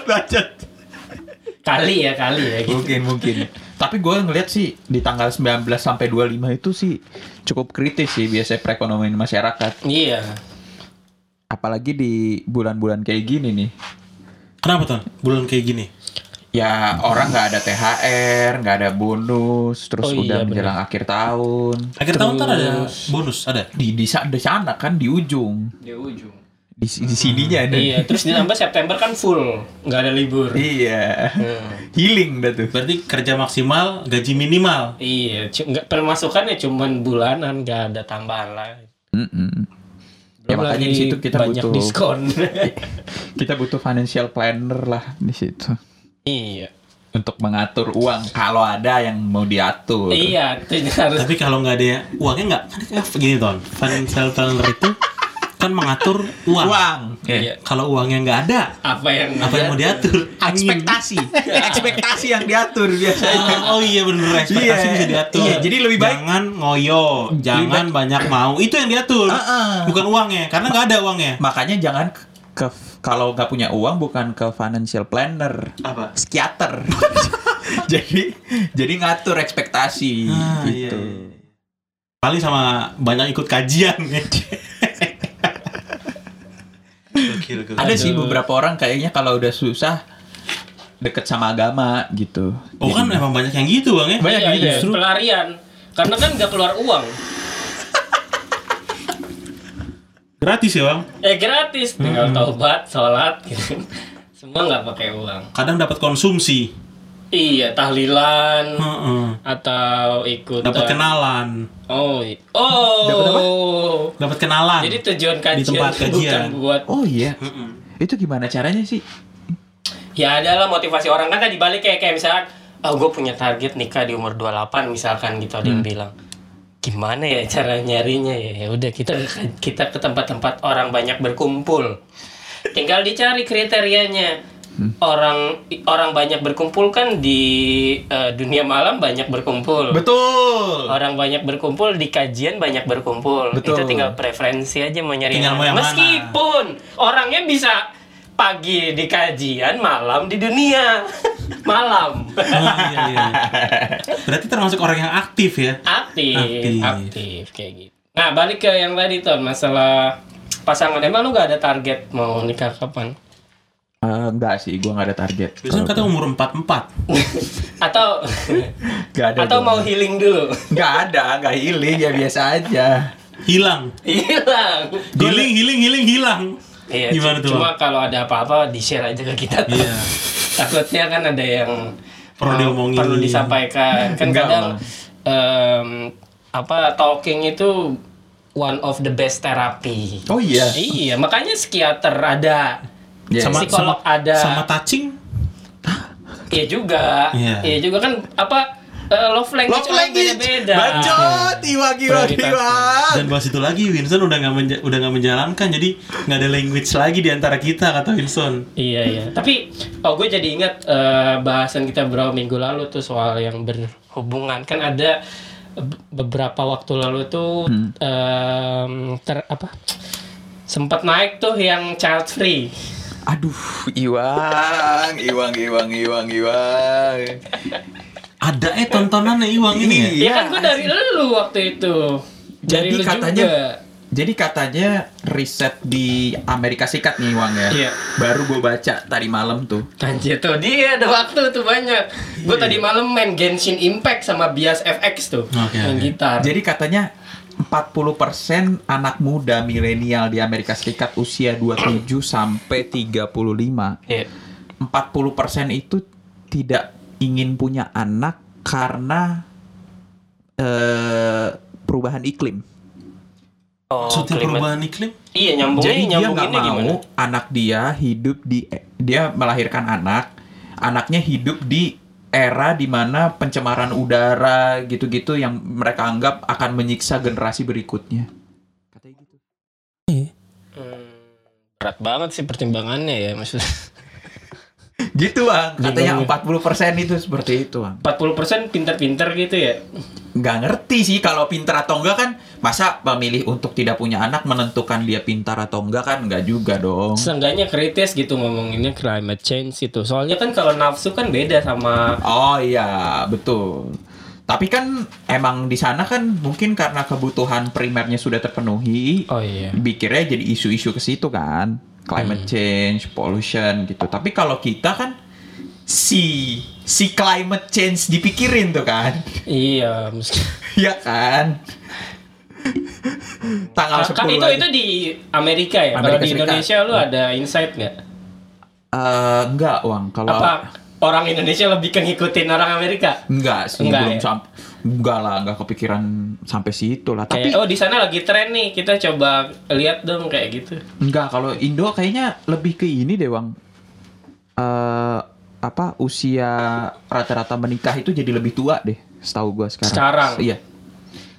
bacot Kali ya, kali ya gitu. mungkin mungkin tapi gue ngeliat sih di tanggal 19 sampai 25 itu sih cukup kritis sih biasanya perekonomian masyarakat Iya. apalagi di bulan-bulan kayak gini nih kenapa tuh bulan kayak gini ya orang nggak ada THR nggak ada bonus terus Oh iya, udah bener. menjelang akhir tahun akhir tahun kan ada Terus- bonus ada di di, di sana kan di ujung Di ujung. di, di sininya ada Iya, terus ditambah September kan full, nggak ada libur. iya Hmm. healing dah tuh berarti kerja maksimal gaji minimal Iya, nggak pemasukannya cuman bulanan, nggak ada tambahan lain. Mm-mm. Ya Belum makanya lagi di situ kita banyak butuh diskon. kita butuh financial planner lah di situ iya. untuk mengatur uang kalau ada yang mau diatur Iya, harus tapi kalau nggak ada ya, uangnya nggak kan gini ton financial planner itu kan mengatur uang, uang Iya. kalau uangnya nggak ada apa yang apa yang mau diatur ekspektasi ekspektasi yang diatur biasanya Oh, oh iya bener ekspektasi Iya. bisa diatur. Iya, jadi lebih baik- jangan ngoyo, jangan banyak mau. Itu yang diatur. Uh-uh. Bukan uangnya, karena nggak ada uangnya. makanya jangan ke, kalau nggak punya uang bukan ke financial planner Apa? psikiater jadi jadi ngatur ekspektasi Ah, gitu iya, iya. Paling sama banyak ikut kajian. Gokil, gokil. ada sih beberapa orang kayaknya kalau udah susah deket sama agama gitu Oh kan Jadi- emang banyak yang gitu bang ya? Banyak iya, gitu iya, ya? pelarian. Karena kan nggak keluar uang. Gratis ya bang? Eh gratis, tinggal Hmm. taubat, sholat, gitu. Semua nggak pakai uang. Kadang dapat konsumsi, Iya, tahlilan Heeh. atau ikut dapat kenalan, Oh, oh. Dapat apa? dapat kenalan. Jadi tujuan kajian tempat bukan kajian. buat oh iya Mm-mm. itu gimana caranya sih ya adalah motivasi orang kan tadi balik kayak kayak misalkan oh gue punya target nikah di umur 28 misalkan gitu ada yang Hmm. bilang gimana ya cara nyarinya ya ya udah kita kita ke tempat-tempat orang banyak berkumpul tinggal dicari kriterianya Hmm. orang orang banyak berkumpul kan di eh, dunia malam banyak berkumpul betul orang banyak berkumpul di kajian banyak berkumpul Betul. itu tinggal preferensi aja mau nyari Tinggal yang mau yang mana. meskipun orangnya bisa pagi di kajian malam di dunia malam Ah, iya, iya. Berarti termasuk orang yang aktif ya? aktif, Aktif. aktif kayak gitu nah balik ke yang tadi tuh masalah pasangan emang lu gak ada target mau nikah kapan Eh, enggak sih gua nggak ada target Biasanya kata umur 44 atau Nggak ada atau gua. mau healing dulu nggak ada nggak healing ya biasa aja Hilang hilang Healing, healing, healing, hilang Iya, Gimana tuh, cuma kalau ada apa-apa di share aja ke kita. Iya. Takutnya kan ada yang Perlu mau- diomongin. perlu disampaikan. Kan Enggak kadang lah. em, apa talking itu one of the best therapy. Oh iya. Iya, makanya psikiater ada. Iya. Sama psikolog sama, ada. Sama touching. Iya juga. Iya. Iya juga kan apa eh, love language Love language. beda-beda. Bacot, iwang, Prioritasnya. iwang. Dan bahas itu lagi Winston udah nggak menja- udah nggak menjalankan jadi nggak ada language lagi di antara kita kata Winston. Iya iya. Tapi oh gue jadi ingat eh, bahasan kita beberapa minggu lalu tuh soal yang berhubungan kan ada be- beberapa waktu lalu tuh em, ter apa sempat naik tuh yang child free. Aduh, Iwang, Iwang, Iwang, Iwang, Iwang. Ada eh tontonannya Iwang ini ya. Iya, Iya kan gue dari lu waktu itu. Dari Jadi katanya juga. Jadi katanya riset di Amerika Serikat nih Iwang ya. Iya. Baru gue baca tadi malam tuh. Anjir tuh dia ada waktu tuh banyak. Gue tadi malam main Genshin Impact sama Bias FX tuh. Oke, main oke. gitar. Jadi katanya 40% anak muda milenial di Amerika Serikat usia 27 sampai 35. Iya. 40% itu tidak ingin punya anak karena eh, perubahan iklim. Oh, perubahan iklim? Iya nyambungnya Jadi dia nggak mau gimana? anak dia hidup di dia melahirkan anak, anaknya hidup di era di mana pencemaran udara gitu-gitu yang mereka anggap akan menyiksa generasi berikutnya. Katanya gitu. Hmm, berat banget sih pertimbangannya ya maksudnya. Gitu bang, katanya Bingung. 40% itu seperti itu bang. 40% pinter-pinter gitu ya. Nggak ngerti sih kalau pintar atau enggak kan, masa memilih untuk tidak punya anak menentukan dia pintar atau enggak kan enggak juga dong. Seenggaknya kritis gitu ngomonginnya climate change itu. Soalnya kan kalau nafsu kan beda sama Oh iya, betul. Tapi kan emang di sana kan mungkin karena kebutuhan primernya sudah terpenuhi, Oh iya. pikirnya jadi isu-isu ke situ kan, climate change, pollution gitu. Tapi kalau kita kan si si climate change dipikirin tuh kan, Iya, meski Iya kan? Tanggal 10 kan itu itu di Amerika ya. Kalau Amerika di Serikat. Indonesia lu ada insight nggak? Eh, enggak, Wang. Kalau Apa orang Indonesia lebih ke ngikutin orang Amerika? enggak sih, Enggak belum ya? sampai enggak lah, enggak kepikiran sampai situ lah. Tapi Kayak, oh di sana lagi tren nih, kita coba lihat dong kayak gitu. Enggak, kalau Indo kayaknya lebih ke ini deh, Bang. Eh apa usia rata-rata menikah itu jadi lebih tua deh, setahu gua sekarang. Sekarang? Iya.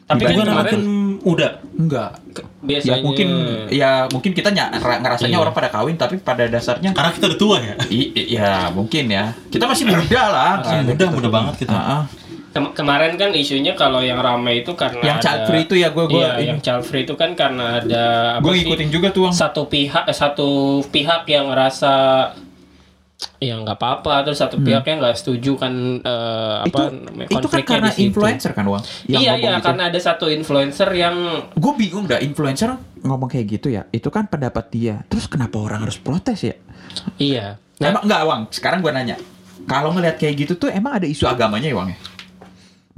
Tapi kan kemarin muda. Enggak. Ya biasanya mungkin ya mungkin kita ny- ngerasanya Iya. orang pada kawin tapi pada dasarnya Karena kita udah tua ya. i- i- ya mungkin ya. Kita masih muda lah. Masih kan, muda, gitu. muda banget kita. Ah, ah. Kem- kemarin kan isunya kalau yang ramai itu karena Yang ada, child free itu ya, gua- gua iya, ini. yang child free itu kan karena ada apa Gue sih, ngikutin juga tuh, satu pihak eh, satu pihak yang ngerasa ya nggak apa-apa terus satu pihaknya nggak setuju kan Hmm. itu apa namanya, itu kan karena influencer kan, Bang. iya iya karena ada satu influencer yang gue bingung dah influencer ngomong kayak gitu ya. Itu kan pendapat dia. Terus kenapa orang harus protes ya? iya nah, emang enggak, Wang. Sekarang gue nanya. Kalau ngelihat kayak gitu tuh emang ada isu agamanya ya, Wang ya?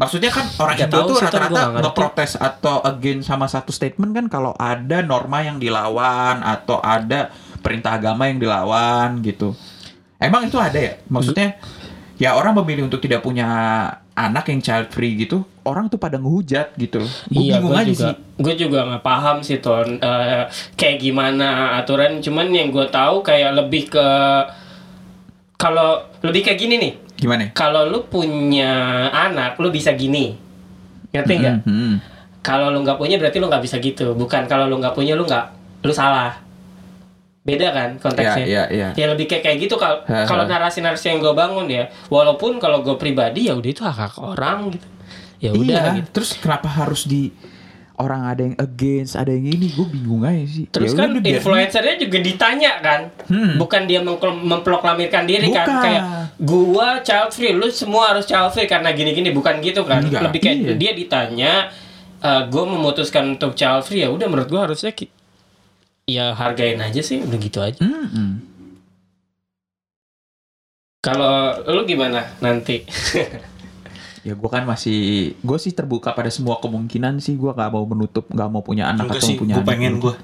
Maksudnya kan orang Nggak Indo tuh rata-rata nggak ngeprotes atau against sama satu statement kan kalau ada norma yang dilawan atau ada perintah agama yang dilawan gitu. Emang itu ada ya? Maksudnya ya orang memilih untuk tidak punya anak yang child free gitu, orang tuh pada ngehujat gitu. Gue iya bingung gue aja juga sih. gue juga nggak paham sih ton eh, kayak gimana aturan cuman yang gue tahu kayak lebih ke kalau lebih kayak gini nih Gimana? kalau lu punya anak lu bisa gini ngerti nggak Hmm. kalau lu nggak punya berarti lu nggak bisa gitu bukan kalau lu nggak punya lu nggak lu salah beda kan konteksnya Iya, iya, iya. ya lebih kayak kayak gitu kalau kalau narasi-narasi yang gue bangun ya walaupun kalau gue pribadi ya udah itu hak hak orang gitu ya udah iya. gitu Terus kenapa harus di orang ada yang against, ada yang ini, gue bingung aja sih. Terus Ya kan influencernya juga ditanya kan, Hmm. bukan dia memproklamirkan diri kan, Bukan. kayak gua child free, lu semua harus child free karena gini-gini, bukan gitu kan? Enggak, Lebih kayak iya. dia ditanya, eh gue memutuskan untuk child free ya udah menurut gua harusnya ki- ya hargain aja sih, udah gitu aja. Mm-mm. Kalau lu gimana nanti? Ya gue kan masih, gue sih terbuka pada semua kemungkinan sih. Gue gak mau menutup, gak mau punya anak Enggak atau sih, punya gue anak. pengen gue.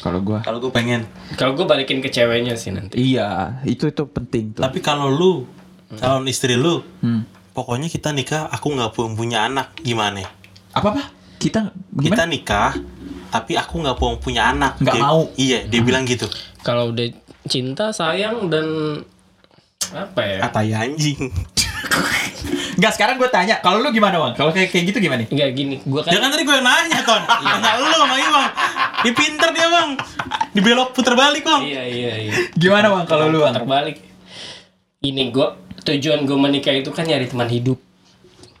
kalau gua. Kalau gue pengen. Kalau gue balikin ke ceweknya sih nanti. Iya, itu itu penting tuh. Tapi kalau lu calon istri lu, Hmm. pokoknya kita nikah, aku nggak punya punya anak, gimana? Apa apa? Kita Kita gimana? nikah, tapi aku nggak mau punya anak. Nggak mau. Iya, dia bilang gitu. Kalau udah cinta, sayang dan apa ya? Kata ya anjing. Enggak, sekarang gue tanya, kalau lu gimana, Bang? Kalau kayak kayak gitu gimana? Enggak gini, gue kan Jangan tadi gue yang nanya, Ton. Tanya lu sama Iwang. Dia pinter dia, Bang. Dibelok puter balik, Bang. Iya iya iya. Gimana, Bang, kalau lu, Bang? terbalik. Ini gue tujuan gue menikah itu kan nyari teman hidup.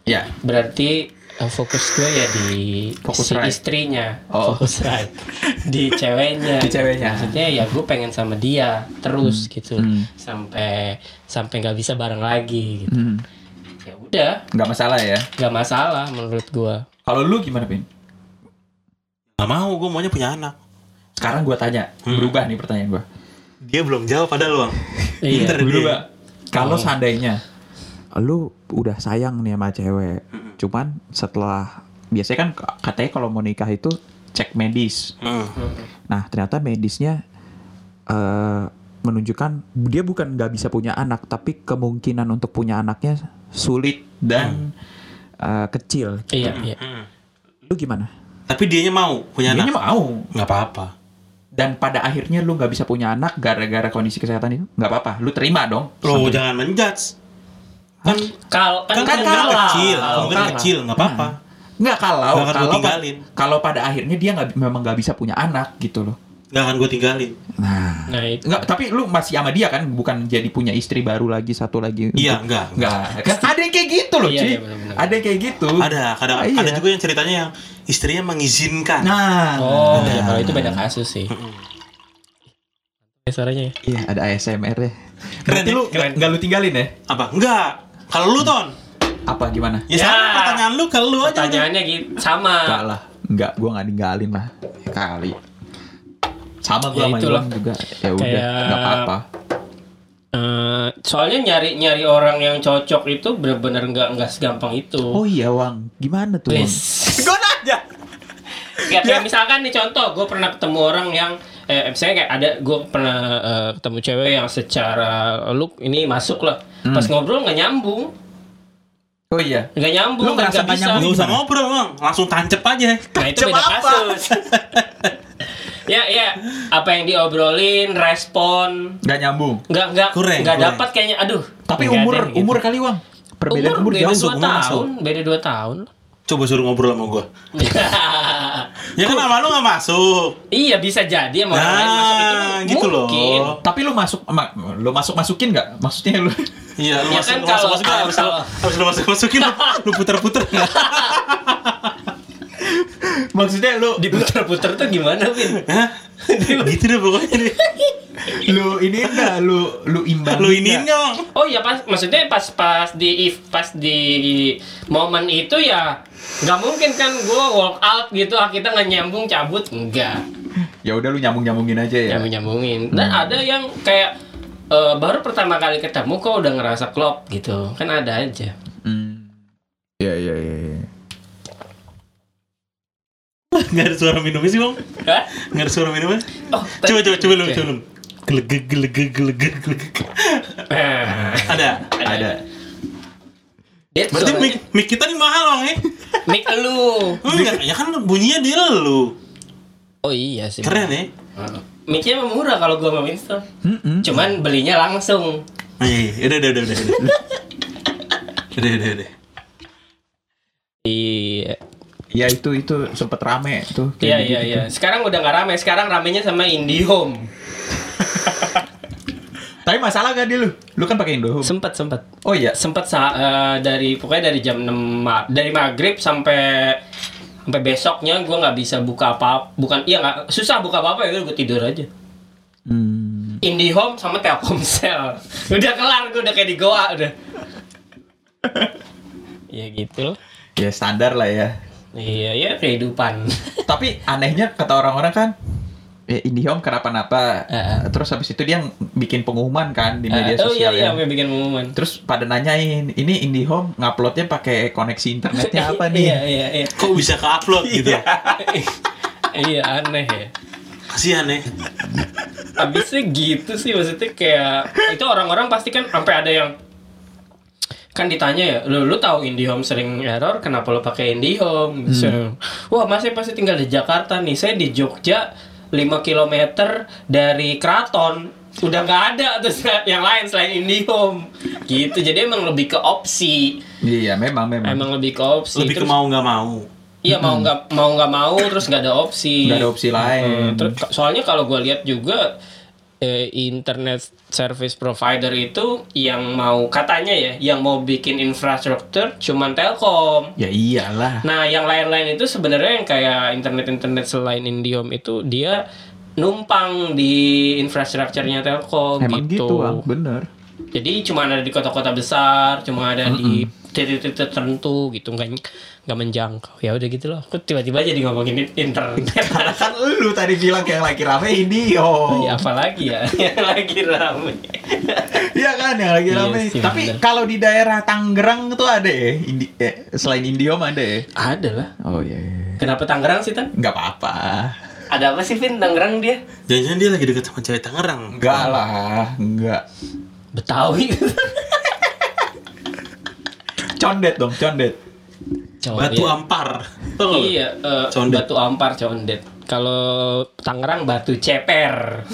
Ya. Berarti eh, fokus gue ya di Fokus si right. istrinya, Oh. fokus right. di ceweknya. Di ceweknya. Maksudnya ya gue pengen sama dia terus gitu, Hmm. sampai sampai nggak bisa bareng lagi. Gitu. Hmm. Ya udah, Nggak masalah ya. nggak masalah menurut gue. Kalau lu gimana, Pin? Gak mau, gue maunya punya anak. Sekarang gue tanya, Hmm. berubah nih pertanyaan gue. Dia belum jawab padahal, Bang. Iya. Berubah. Kalau Oh. seandainya lu udah sayang nih sama cewek, cuman setelah biasanya kan katanya kalau mau nikah itu cek medis. Hmm. Nah ternyata medisnya eh, menunjukkan dia bukan nggak bisa punya anak, tapi kemungkinan untuk punya anaknya sulit dan eh, kecil. Iya iya. Hmm. Lu gimana? Tapi dianya mau punya Dianya anak. mau. Nggak apa-apa. Dan pada akhirnya lu nggak bisa punya anak gara-gara kondisi kesehatan itu, nggak apa-apa. Lu terima dong. Lo Sampai- jangan menjudge. Kan Kal kan, kan, kemungkinan kalah. kecil, Kalau kemungkinan kalah. kecil nggak apa-apa. Nggak kalau akan kalau tinggalin. kalau pada akhirnya dia nggak memang nggak bisa punya anak gitu loh. Nggak akan gue tinggalin. Nah, Nah itu. nggak tapi lu masih sama dia kan, bukan jadi punya istri baru lagi satu lagi. Iya, untuk- nggak. nggak. Kan ada yang kayak gitu loh, Iya, cuy. iya. Ada yang kayak gitu. Ada, kadang Ah, iya. ada juga yang ceritanya yang istrinya mengizinkan. Nah, Oh, ada. ya, kalau itu beda kasus sih. Ya, suaranya ya. Iya, ada ASMR ya. Keren Berarti ya, lu keren. nggak lu tinggalin ya? Apa? Enggak. Kalau lu ton, Apa gimana? ya, Ya. sama pertanyaan lu kalau lu aja. Pertanyaannya gitu sama. Enggak lah. Enggak, gua nggak ninggalin lah. Kali. Sama gua Ya, sama. Iwan juga. Ya udah, Kayak- nggak apa-apa. Eh, soalnya nyari nyari orang yang cocok itu benar-benar nggak nggak segampang itu. Oh iya, Wang. Gimana tuh, Wang? Gua nanya. Kayak, kayak misalkan nih contoh, gue pernah ketemu orang yang, eh, misalnya kayak ada, gue pernah eh, ketemu cewek yang secara look ini masuk lah, pas ngobrol nggak nyambung, Oh iya. nggak nyambung, Lu dan ngerasa nggak bisa. nyambung? Nggak usah ngobrol bang, langsung tancep aja. Nah itu beda apa? kasus. ya ya, apa yang diobrolin, respon, Nggak nyambung. nggak nggak Kurang, nggak dapat kayaknya, aduh. Tapi umur ada gitu. umur kali, Wang. Perbedaan umur, beda jauh. dua umur masuk. tahun, beda dua tahun. Coba suruh ngobrol sama gua. Ya kan sama lu nggak masuk. iya bisa jadi sama orang lain masuk itu Nah, gitu loh. mungkin. Tapi lu masuk ma- lu masuk masukin nggak? Maksudnya lu Iya, lu Ya masuk, kan lu masuk, kalau- masukin, kalau- habis lu masuk masukin, lu, lu puter-puter. maksudnya lu diputer-puter tuh gimana, Vin? Hah? gitu deh pokoknya deh. lu ini enggak lu lu imbang. Lu ini nggak bang? Oh iya pas maksudnya pas pas di if pas di momen itu ya nggak mungkin kan gue walk out gitu ah kita nggak nyambung cabut enggak Ya udah lu nyambung-nyambungin aja ya. nyambung nyambungin dan ada yang kayak eh, baru pertama kali ketemu kok udah ngerasa klop gitu kan ada aja Hmm. Iya iya iya. iya. Nggak ada suara minumnya sih bang? Hah? Nggak ada suara minumnya? oh Coba coba coba lu coba lu. Gelegek gelegek gelegek. Eh, Ada. Ada. Dia Berarti mic, mic kita nih mahal bang ya? mic lu Oh, ya, ya kan bunyinya di lu. oh iya sih Keren ya? micnya emang murah kalau gue sama Winston Mm-mm. cuman belinya langsung Oh, iya, iya. Udah, udah, udah, udah. Udah, udah, udah. udah. iya Ya itu itu sempet rame tuh. Iya iya gitu-gitu. iya. Sekarang udah nggak rame. Sekarang ramenya sama IndiHome. Tapi masalah gak di lu? Lu kan pakai Indohome. Sempet sempet Oh iya. sempet sa- eh, dari pokoknya dari jam 6 ma- dari maghrib sampai sampai besoknya gue nggak bisa buka apa bukan iya nggak susah buka apa apa ya gue tidur aja Hmm. IndiHome sama Telkomsel udah kelar gue udah kayak di Goa udah ya gitu Ya standar lah ya. Iya ya kehidupan Tapi anehnya kata orang-orang kan ya Indihome kenapa-napa. Heeh. Terus habis itu dia bikin pengumuman kan di media Eh, oh iya sosial iya ya. gue bikin pengumuman Terus pada nanyain, ini Indihome nguploadnya pakai koneksi internetnya apa nih? iya iya iya Kok bisa ke upload gitu? iya aneh ya Kasihan ya. Abisnya gitu sih maksudnya kayak itu orang-orang pasti kan sampai ada yang kan ditanya ya, lu lu tahu IndiHome sering error, kenapa lu pakai IndiHome? So, Wah, masih pasti tinggal di Jakarta nih. Saya di Jogja 5 km dari keraton. Udah nggak ada terus yang lain selain IndiHome. Gitu. Jadi emang lebih ke opsi. Iya, memang memang. Emang lebih ke opsi. Lebih ke Terus- mau nggak mau. Iya mau nggak mau nggak mau terus nggak ada opsi. Nggak ada opsi lain. Hmm, ter- soalnya kalau gue lihat juga eh, internet service provider itu yang mau katanya ya, yang mau bikin infrastruktur cuman Telkom. Ya iyalah. Nah yang lain-lain itu sebenarnya yang kayak internet-internet selain Indihome itu dia numpang di infrastrukturnya Telkom Emang gitu, gitu. Bener. Jadi cuma ada di kota-kota besar, cuma ada di titik-titik tertentu gitu, nggak nggak menjangkau. Ya udah gitu loh. Aku tiba-tiba jadi ngomongin internet. kan lu tadi bilang yang lagi rame Indio. ya apalagi ya yang lagi rame. Iya kan yang lagi Iya rame. sih, Tapi kalau di daerah Tangerang tuh ada ya, Indi, eh, selain Indiom ada ya. ada lah. Oh iya. iya. Kenapa Tangerang sih Tan? Nggak apa-apa. Ada apa sih Vin Tangerang dia? Jangan-jangan dia lagi deket sama cewek Tangerang. Enggak lah, enggak. Betawi. Condet dong, condet. Coba Batu ampar. Tau? Iya, eh, Condet. batu ampar condet. Kalau Tangerang batu ceper.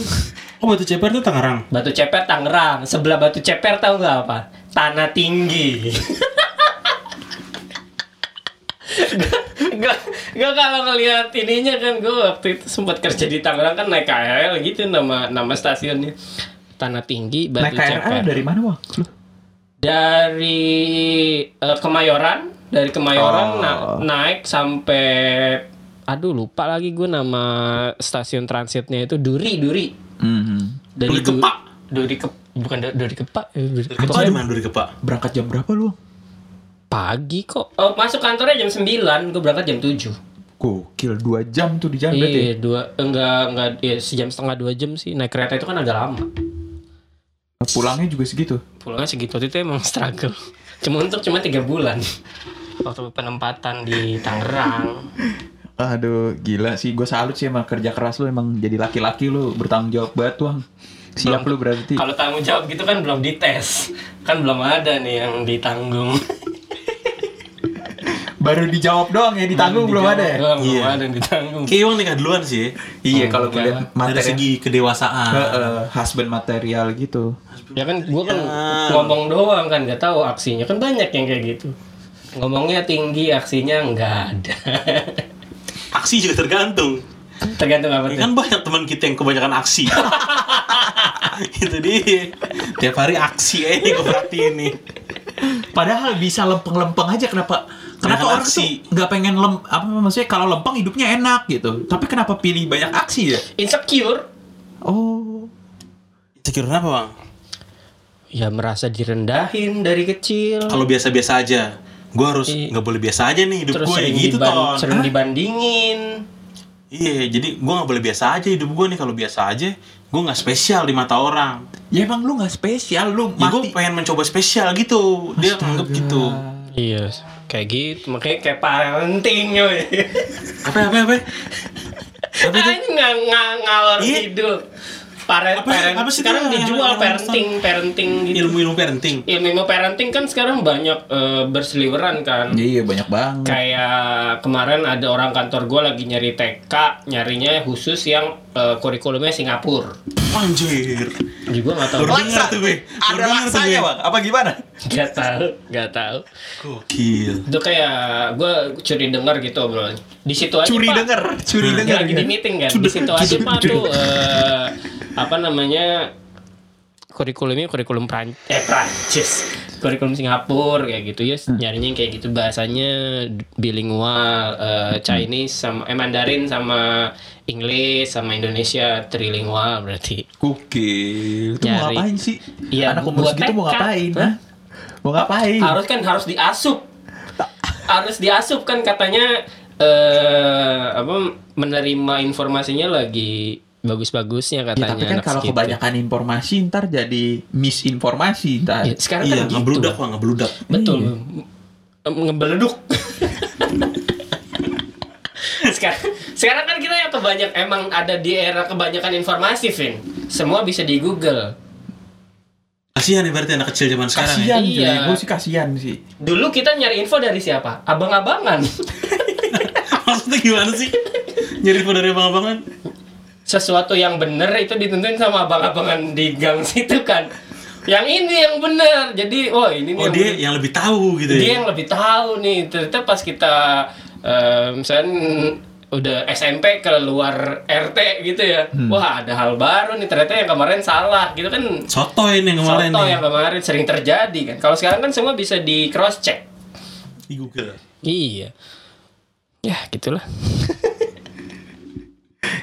Oh batu ceper tuh Tangerang. Batu ceper Tangerang. Sebelah batu ceper tahu nggak apa? Tanah tinggi. Gak, gak kalau ngeliat ininya kan gue waktu itu sempat kerja di Tangerang kan naik KRL gitu nama nama stasiunnya Tanah Tinggi Batu Naik KRL Ceper dari mana, Bang? Lu? dari eh, Kemayoran dari Kemayoran Oh. na- naik sampai aduh lupa lagi gue nama stasiun transitnya itu Duri Duri Mhm. dari Duri Kepak. Du- Duri ke bukan Du- Duri Kepak eh, Duri Dari Kepak di mana dari Kepak? Berangkat jam berapa lu? pagi kok oh, masuk kantornya jam 9 gue berangkat jam 7 Gokil, dua jam tuh di jalan berarti. ya? iya dua enggak enggak ya, sejam setengah dua jam sih naik kereta itu kan agak lama Pulangnya juga segitu. pulangnya segitu. Itu emang struggle. Cuma untuk cuma tiga bulan. Waktu penempatan di Tangerang. Aduh, gila sih. Gue salut sih emang kerja keras lu. Emang jadi laki-laki lu. Bertanggung jawab banget, Bang. Siap lu berarti. kalau tanggung jawab gitu kan belum dites. Kan belum ada nih yang ditanggung Baru dijawab doang ya, ditanggung belum ada ya? Doang, belum Iya. ada yang ditanggung Kayak Iwan nikah duluan sih. Iya, kalau gue enggak. lihat Dari materi segi kedewasaan. Heeh, husband material gitu. ya kan gua kan Ya. ngomong doang kan nggak tahu aksinya kan banyak yang kayak gitu ngomongnya tinggi aksinya nggak ada Aksi juga tergantung. tergantung apa Ya tuh kan banyak teman kita yang kebanyakan aksi. itu dia. Tiap hari aksi aja gue perhatiin nih. Padahal bisa lempeng-lempeng aja kenapa? Kenapa orang aksi. tuh nggak pengen lem apa maksudnya kalau lempeng hidupnya enak gitu. Tapi kenapa pilih banyak aksi ya? insecure Oh. Insecure kenapa bang? ya merasa direndahin dari kecil Kalau biasa-biasa aja. Gue harus Iya. nggak boleh biasa aja nih hidup gue sering, gitu diban- ton. sering Hah? dibandingin Iya, jadi gue nggak boleh biasa aja hidup gue nih. Kalau biasa aja, gue nggak spesial di mata orang. Ya emang lu nggak spesial, lu Ya gue mati. pengen mencoba spesial gitu. Dia nganggep gitu. Iya kayak gitu makanya kayak parenting yoy Apa apa apa? Apa itu? Nggak nggak ngalor Iya. ngidul Parent, Apa- parent, apa sih sekarang itu yang- dijual yang- parenting parenting gitu Ilmu-ilmu parenting. ilmu parenting kan sekarang banyak eh, berseliweran kan Iya banyak banget. kayak kemarin ada orang kantor gue lagi nyari TK nyarinya khusus yang eh, kurikulumnya Singapura Anjir. Baru dengar tuh gue. Ada dengar tuh laksanya gue. bang? Apa gimana? nggak tahu nggak tahu Gokil. itu kayak gue curi dengar gitu bro di situ aja Curi Pak. denger, curi Nah, denger. lagi di meeting kan di situ aja pak tuh apa namanya kurikulumnya kurikulum Pran eh Prancis kurikulum Singapura kayak gitu ya nyarinya yang kayak gitu bahasanya bilingual eh, Chinese sama eh, Mandarin sama Inggris sama Indonesia trilingual berarti Gokil. Itu mau ngapain sih? Iya, Anak umur buat segitu mau ngapain? Hah? Mau ngapain? harus kan harus diasup harus diasup kan katanya eh apa menerima informasinya lagi bagus-bagusnya Ya, katanya tapi kan kalau segitu. kebanyakan informasi ntar jadi misinformasi ntar. Ya, sekarang Iya, kan gitu ngebludak bang, ngebludak. betul Iya. Em, ngebeleduk sekarang Sekarang kan kita yang kebanyak emang ada di era kebanyakan informasi, Vin. Semua bisa di Google. Kasihan ya berarti anak kecil zaman sekarang ya. Kasian cuy, Iya. gue sih kasian sih. Dulu kita nyari info dari siapa? Abang-abangan. Maksudnya gimana sih? Nyari info dari abang-abangan? Sesuatu yang bener itu ditentuin sama abang-abangan di gang situ kan. Yang ini yang bener. Jadi, oh ini nih Oh yang dia bener. yang lebih tahu gitu dia ya. yang lebih tahu nih ternyata pas kita eh, misalnya udah SMP keluar RT gitu ya wah ada hal baru nih ternyata yang kemarin salah gitu kan Sotoy nih yang kemarin Soto nih. yang kemarin sering terjadi kan kalau sekarang kan semua bisa di cross check Di Google. iya ya gitulah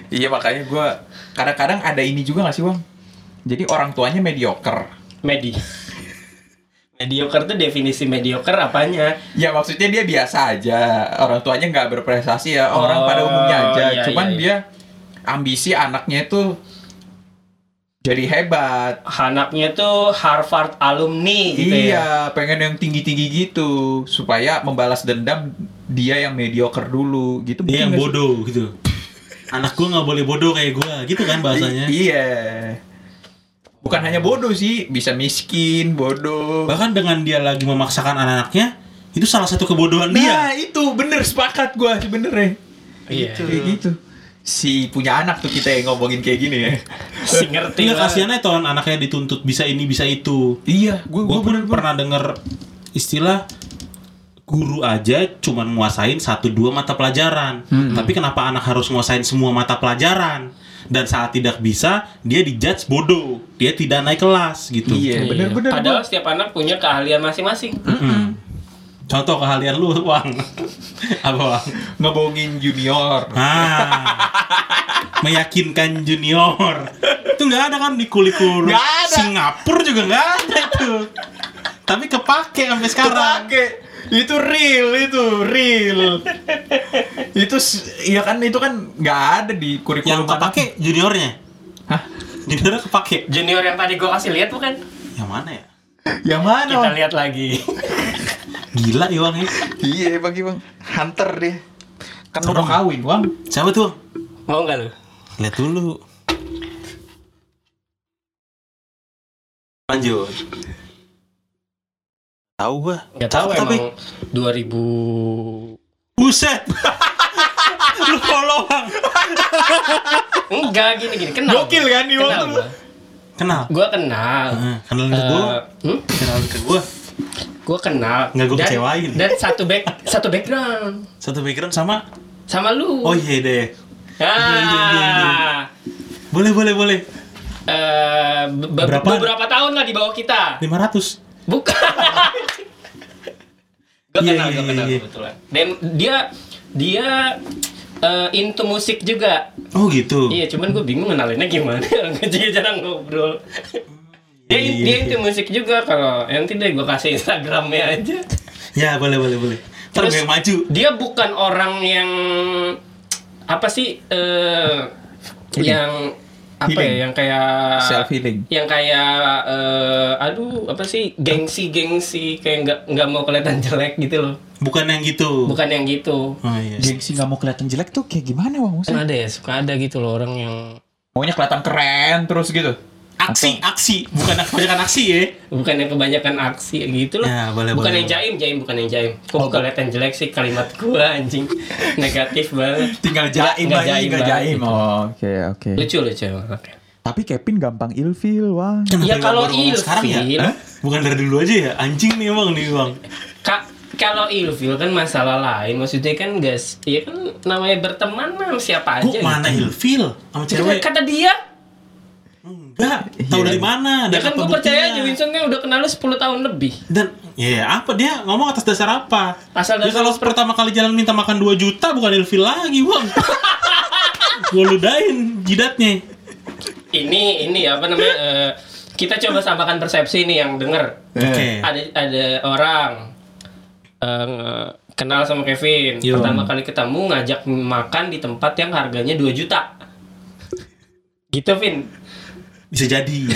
Iya makanya gue kadang-kadang ada ini juga gak sih bang? Jadi orang tuanya mediocre. medi mediocre tuh definisi mediocre apanya Ya maksudnya dia biasa aja. Orang tuanya nggak berprestasi ya. Orang Oh, pada umumnya aja. iya, Cuman iya, iya. dia ambisi anaknya itu jadi hebat. anaknya tuh Harvard alumni gitu ya iya, pengen yang tinggi-tinggi gitu supaya membalas dendam dia yang mediocre dulu gitu. Dia yang bodoh gitu. Anak gua nggak boleh bodoh kayak gua, gitu kan bahasanya. I- iya. Bukan hanya bodoh sih, bisa miskin, bodoh. Bahkan dengan dia lagi memaksakan anak-anaknya, itu salah satu kebodohan Nah, dia. itu bener sepakat gua sebenernya. Iya. Kayak gitu. Si punya anak tuh kita yang ngomongin kayak gini ya. si ngerti banget. kasihannya tuh anaknya dituntut bisa ini bisa itu. Iya, gua Gue gua pun pernah denger istilah guru aja cuman nguasain satu dua mata pelajaran. Tapi kenapa anak harus nguasain semua mata pelajaran? Dan saat tidak bisa, dia dijudge bodoh. Dia tidak naik kelas gitu. Iya, bener-bener. Padahal setiap anak punya keahlian masing-masing. Mm-mm. Contoh keahlian lu, Wang. Apa, Wang? ngebohongin junior. Ah, meyakinkan junior. Itu nggak ada kan di kulikur. Singapura juga nggak ada itu. Tapi kepake sampai sekarang. Kepake. Itu real, itu real. itu iya kan itu kan nggak ada di kurikulum Yang kepake juniornya. Hah? Juniornya kepake. Junior yang tadi gue kasih lihat bukan? Yang mana ya? Yang mana? Kita lihat lagi. Gila Iwang ya. Iya, bagi bang. Hunter dia. Kan udah kawin, bang. Siapa tuh? Mau nggak lu? Lihat dulu. Lanjut. Tahu gua. Nggak tahu Tapi- emang 2000 Buset. Lu follow Bang. Enggak gini gini kenal. Gokil gua. kan, Iwan Kenal tuh? Kenal. Gua kenal. Nah, kenalin ke gua. Eh, hmm? Kenalin ke gua. Gua kenal. Nggak gua Dan- kecewain. Dan satu back satu background Satu pikiran sama. sama lu. Oh iya deh. Ah. iya, iya, iya. Boleh boleh boleh. Eh, be- be- Berapa? beberapa tahun lah di bawah kita. 500. Bukan. gue Iya, kenal, iya, gue kenal iya. kebetulan. Dan dia dia eh, into musik juga. Oh gitu. Iya, cuman gue bingung kenalinnya gimana. Gue juga jarang ngobrol. dia Iya, dia into musik juga kalau nanti deh gue kasih Instagramnya aja. Ya boleh boleh boleh. Terus Terus- yang maju. Dia bukan orang yang apa sih Ini. yang apa Healing. ya yang kayak Self healing. yang kayak eh, aduh apa sih gengsi gengsi kayak nggak nggak mau kelihatan jelek gitu loh Bukan yang gitu. bukan yang gitu Oh iya. Gengsi nggak mau kelihatan jelek tuh kayak gimana bang? kan ada ya suka ada gitu loh orang yang Maunya kelihatan keren terus gitu. Aksi aksi. Bukan kebanyakan aksi ya. bukan yang kebanyakan aksi gitu loh Ya, boleh, bukan boleh, yang jaim jaim bukan yang jaim kok Oh, kelihatan jelek sih kalimat gua anjing negatif banget Tinggal jaim Nggak aja, jaim nggak banget jaim. gitu. Oh, oke oke. lucu lucu oke Tapi Kevin gampang ilfil, wah. Ya, kalau ngomong sekarang ya? ilfil- Hah? Bukan dari dulu aja ya? Anjing nih emang nih bang. Kak, kalau ilfil kan masalah lain, maksudnya kan guys, ya kan namanya berteman mah sama siapa aja. Kok mana gitu. ilfil sama Itu cewek? Kata dia, Enggak. Tahu Iya. dari mana? ya Dan kan gue percaya aja Winston kan udah kenal lu 10 tahun lebih. Dan ya apa dia ngomong atas dasar apa? Asal dasar kalau pertama kali jalan minta makan 2 juta bukan ilfil lagi bang. Gue ludahin jidatnya. Ini ini apa namanya? eh, kita coba samakan persepsi nih yang denger. Oke. Ada ada orang eh, kenal sama Kevin, Yo. pertama kali ketemu ngajak makan di tempat yang harganya 2 juta. Gitu, Vin. Bisa jadi.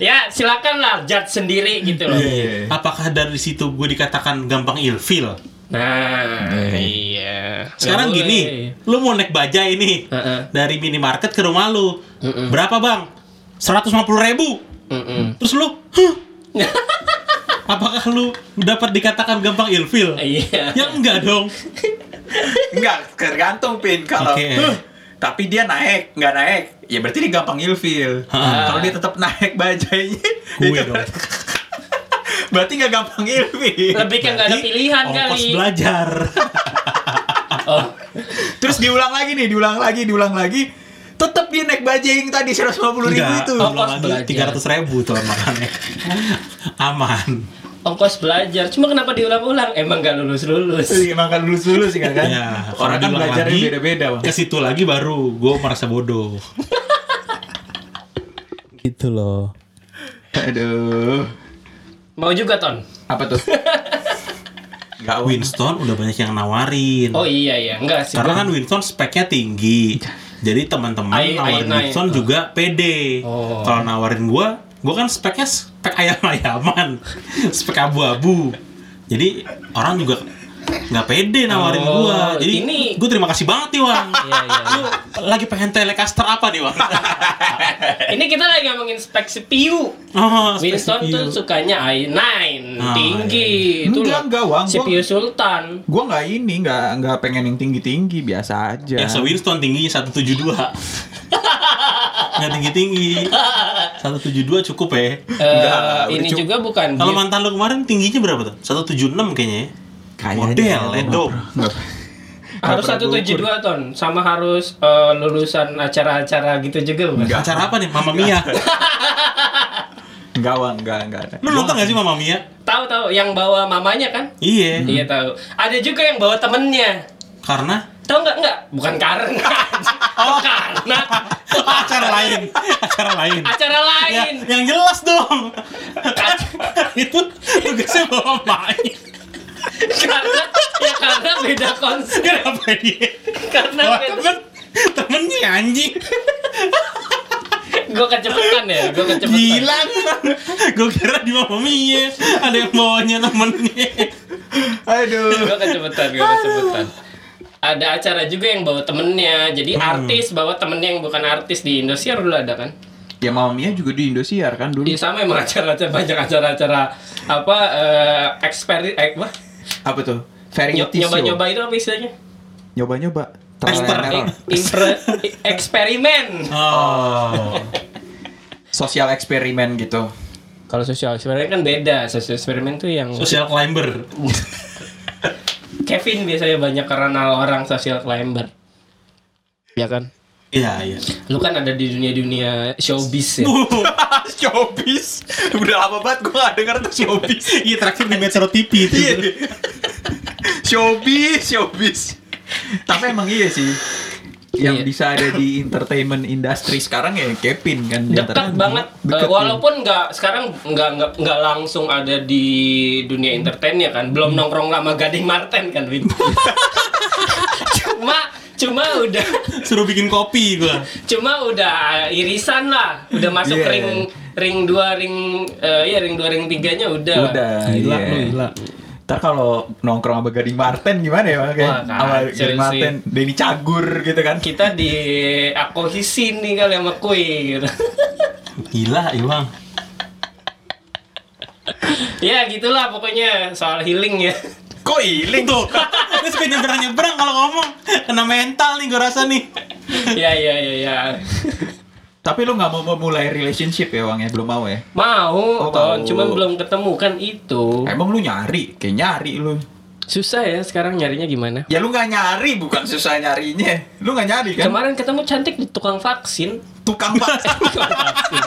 Ya, silakan lah judge sendiri gitu loh. Iya. Apakah dari situ gue dikatakan gampang ilfil? Nah, Eh. iya. Sekarang Nggak gini, boleh. lu mau naik bajai ini Heeh. dari minimarket ke rumah lu. Mm-mm. Berapa, Bang? 150 ribu. Mm-mm. Terus lu, huh? Apakah lu dapat dikatakan gampang ilfil? Iya. Ya enggak dong. Enggak, tergantung pin kalau Oke. "Huh, tapi dia naik, nggak naik, ya berarti dia gampang ilfil. Kalau dia tetap naik bajainya, Gue itu dong. berarti nggak gampang ilfil. Lebih kan nggak ada pilihan ongkos kali. belajar. Oh, Terus diulang lagi nih, diulang lagi, diulang lagi. Tetap dia naik bajai yang tadi 150 ribu Enggak, itu. Oh, ongkos lagi tiga ratus ribu tuh makannya. Aman. Ongkos belajar. Cuma kenapa diulang-ulang? Emang nggak lulus-lulus. Iya, Emang kan lulus dulu sih kan? kan? Ya, Orang kan belajarnya lagi, beda-beda, Bang. Ke situ lagi baru gue merasa bodoh. gitu loh. Aduh. Mau juga, Ton? Apa tuh? Enggak Winston udah banyak yang nawarin. Oh iya, iya. Enggak sih. Karena kan Winston speknya tinggi. Jadi teman-teman nawarin Winston juga pede. Oh. Kalau nawarin gua, gua kan speknya spek ayam-ayaman. spek abu-abu. Jadi orang juga nggak pede nawarin Oh, gua. Jadi ini- gua terima kasih banget nih, Wang. Iya, iya, iya. Lu lagi pengen telecaster apa nih, Wang? Ini kita lagi ngomongin spek CPU. Oh, spek Winston CPU. tuh sukanya i9, Ah, tinggi. Itu Enggak, loh. enggak, Wang. Gua- CPU Sultan. Gua nggak ini, nggak nggak pengen yang tinggi-tinggi, biasa aja. Ya, so Winston tingginya 172. Nggak tinggi-tinggi. 172 cukup ya. Eh, Enggak, ini cukup. juga bukan Kalau mantan lu kemarin tingginya berapa tuh? 176 kayaknya ya. Kayaknya Model, Edo. harus nggak pernah 172 ton sama harus eh, lulusan acara-acara gitu juga bukan? Enggak. Acara apa nih? Mama Mia. Enggak, Wang, enggak, enggak ada. Lu nonton gak sih Mama Mia? Tahu tahu yang bawa mamanya kan? Iya. Iya tahu. Ada juga yang bawa temennya. Karena Tahu nggak nggak? Bukan karena. oh karena. Acara lain. Acara lain. Acara Ya, lain. yang jelas dong. Itu tugasnya bawa main. karena ya karena beda konsep. Kenapa dia? Karena beda. temen, temennya anjing. Gue kecepatan ya. Gue kecepatan. Gila Gue kira di Mama Mia ada yang bawanya temennya. Aduh. Gue kecepatan. Gue kecepatan. Ada acara juga yang bawa temennya. Jadi Hmm. artis bawa temennya yang bukan artis di Indosiar dulu ada kan? Ya Mama Mia juga di Indosiar kan dulu. Iya sama emang acara-acara banyak acara-acara apa eh eksperi eh, apa? Apa tuh? Variety show. nyoba-nyoba itu apa istilahnya? Nyoba-nyoba. Impre- eksperimen. Oh. Sosial eksperimen gitu. Kalau sosial eksperimen kan beda. Sosial eksperimen tuh yang Social climber. Kevin biasanya banyak kenal orang social climber. Ya kan? Iya, iya. Lu kan ada di dunia-dunia showbiz ya. showbiz. Udah lama banget gue gak denger tuh showbiz. Iya, terakhir di Metro TV itu. Iya. showbiz, showbiz. Tapi emang iya sih. Yang Iya. bisa ada di entertainment industry sekarang ya Kevin kan. Dekat banget. Deket Eh, walaupun nggak sekarang nggak nggak nggak langsung ada di dunia entertain ya kan. Belum nongkrong lama Gading Marten kan, Win. cuma cuma udah Suruh bikin kopi gua. cuma udah irisan lah. Udah masuk Iya. ring ring 2 ring eh ya ring 2 ring 3-nya udah. Udah. Gila lu, gila. Ntar kalau nongkrong sama Gading Marten gimana ya Bang? Kayak sama Gading sih. Marten, Denny Cagur gitu kan. Kita di akuisisi nih kali sama kue gitu. Gila, Iwang. ya gitulah pokoknya soal healing ya. Kok iling Tuh, lu suka nyebrang-nyebrang kalau ngomong. Kena mental nih gua rasa nih. ya ya ya ya. Tapi lu nggak mau memulai relationship ya Bang ya? Belum mau ya? Mau, Oh, Ton, mau. cuman belum ketemu kan itu. Emang lu nyari? Kayak nyari lu. Susah ya sekarang nyarinya gimana? Ya lu nggak nyari, bukan susah nyarinya. Lu nggak nyari kan? Kemarin ketemu cantik di tukang vaksin. Tukang vaksin. Tukang vaksin.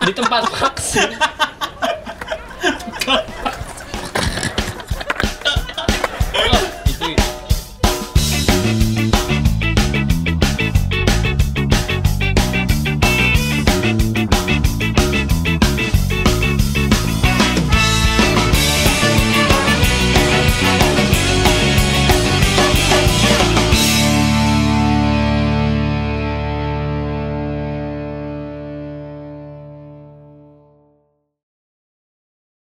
di tempat vaksin.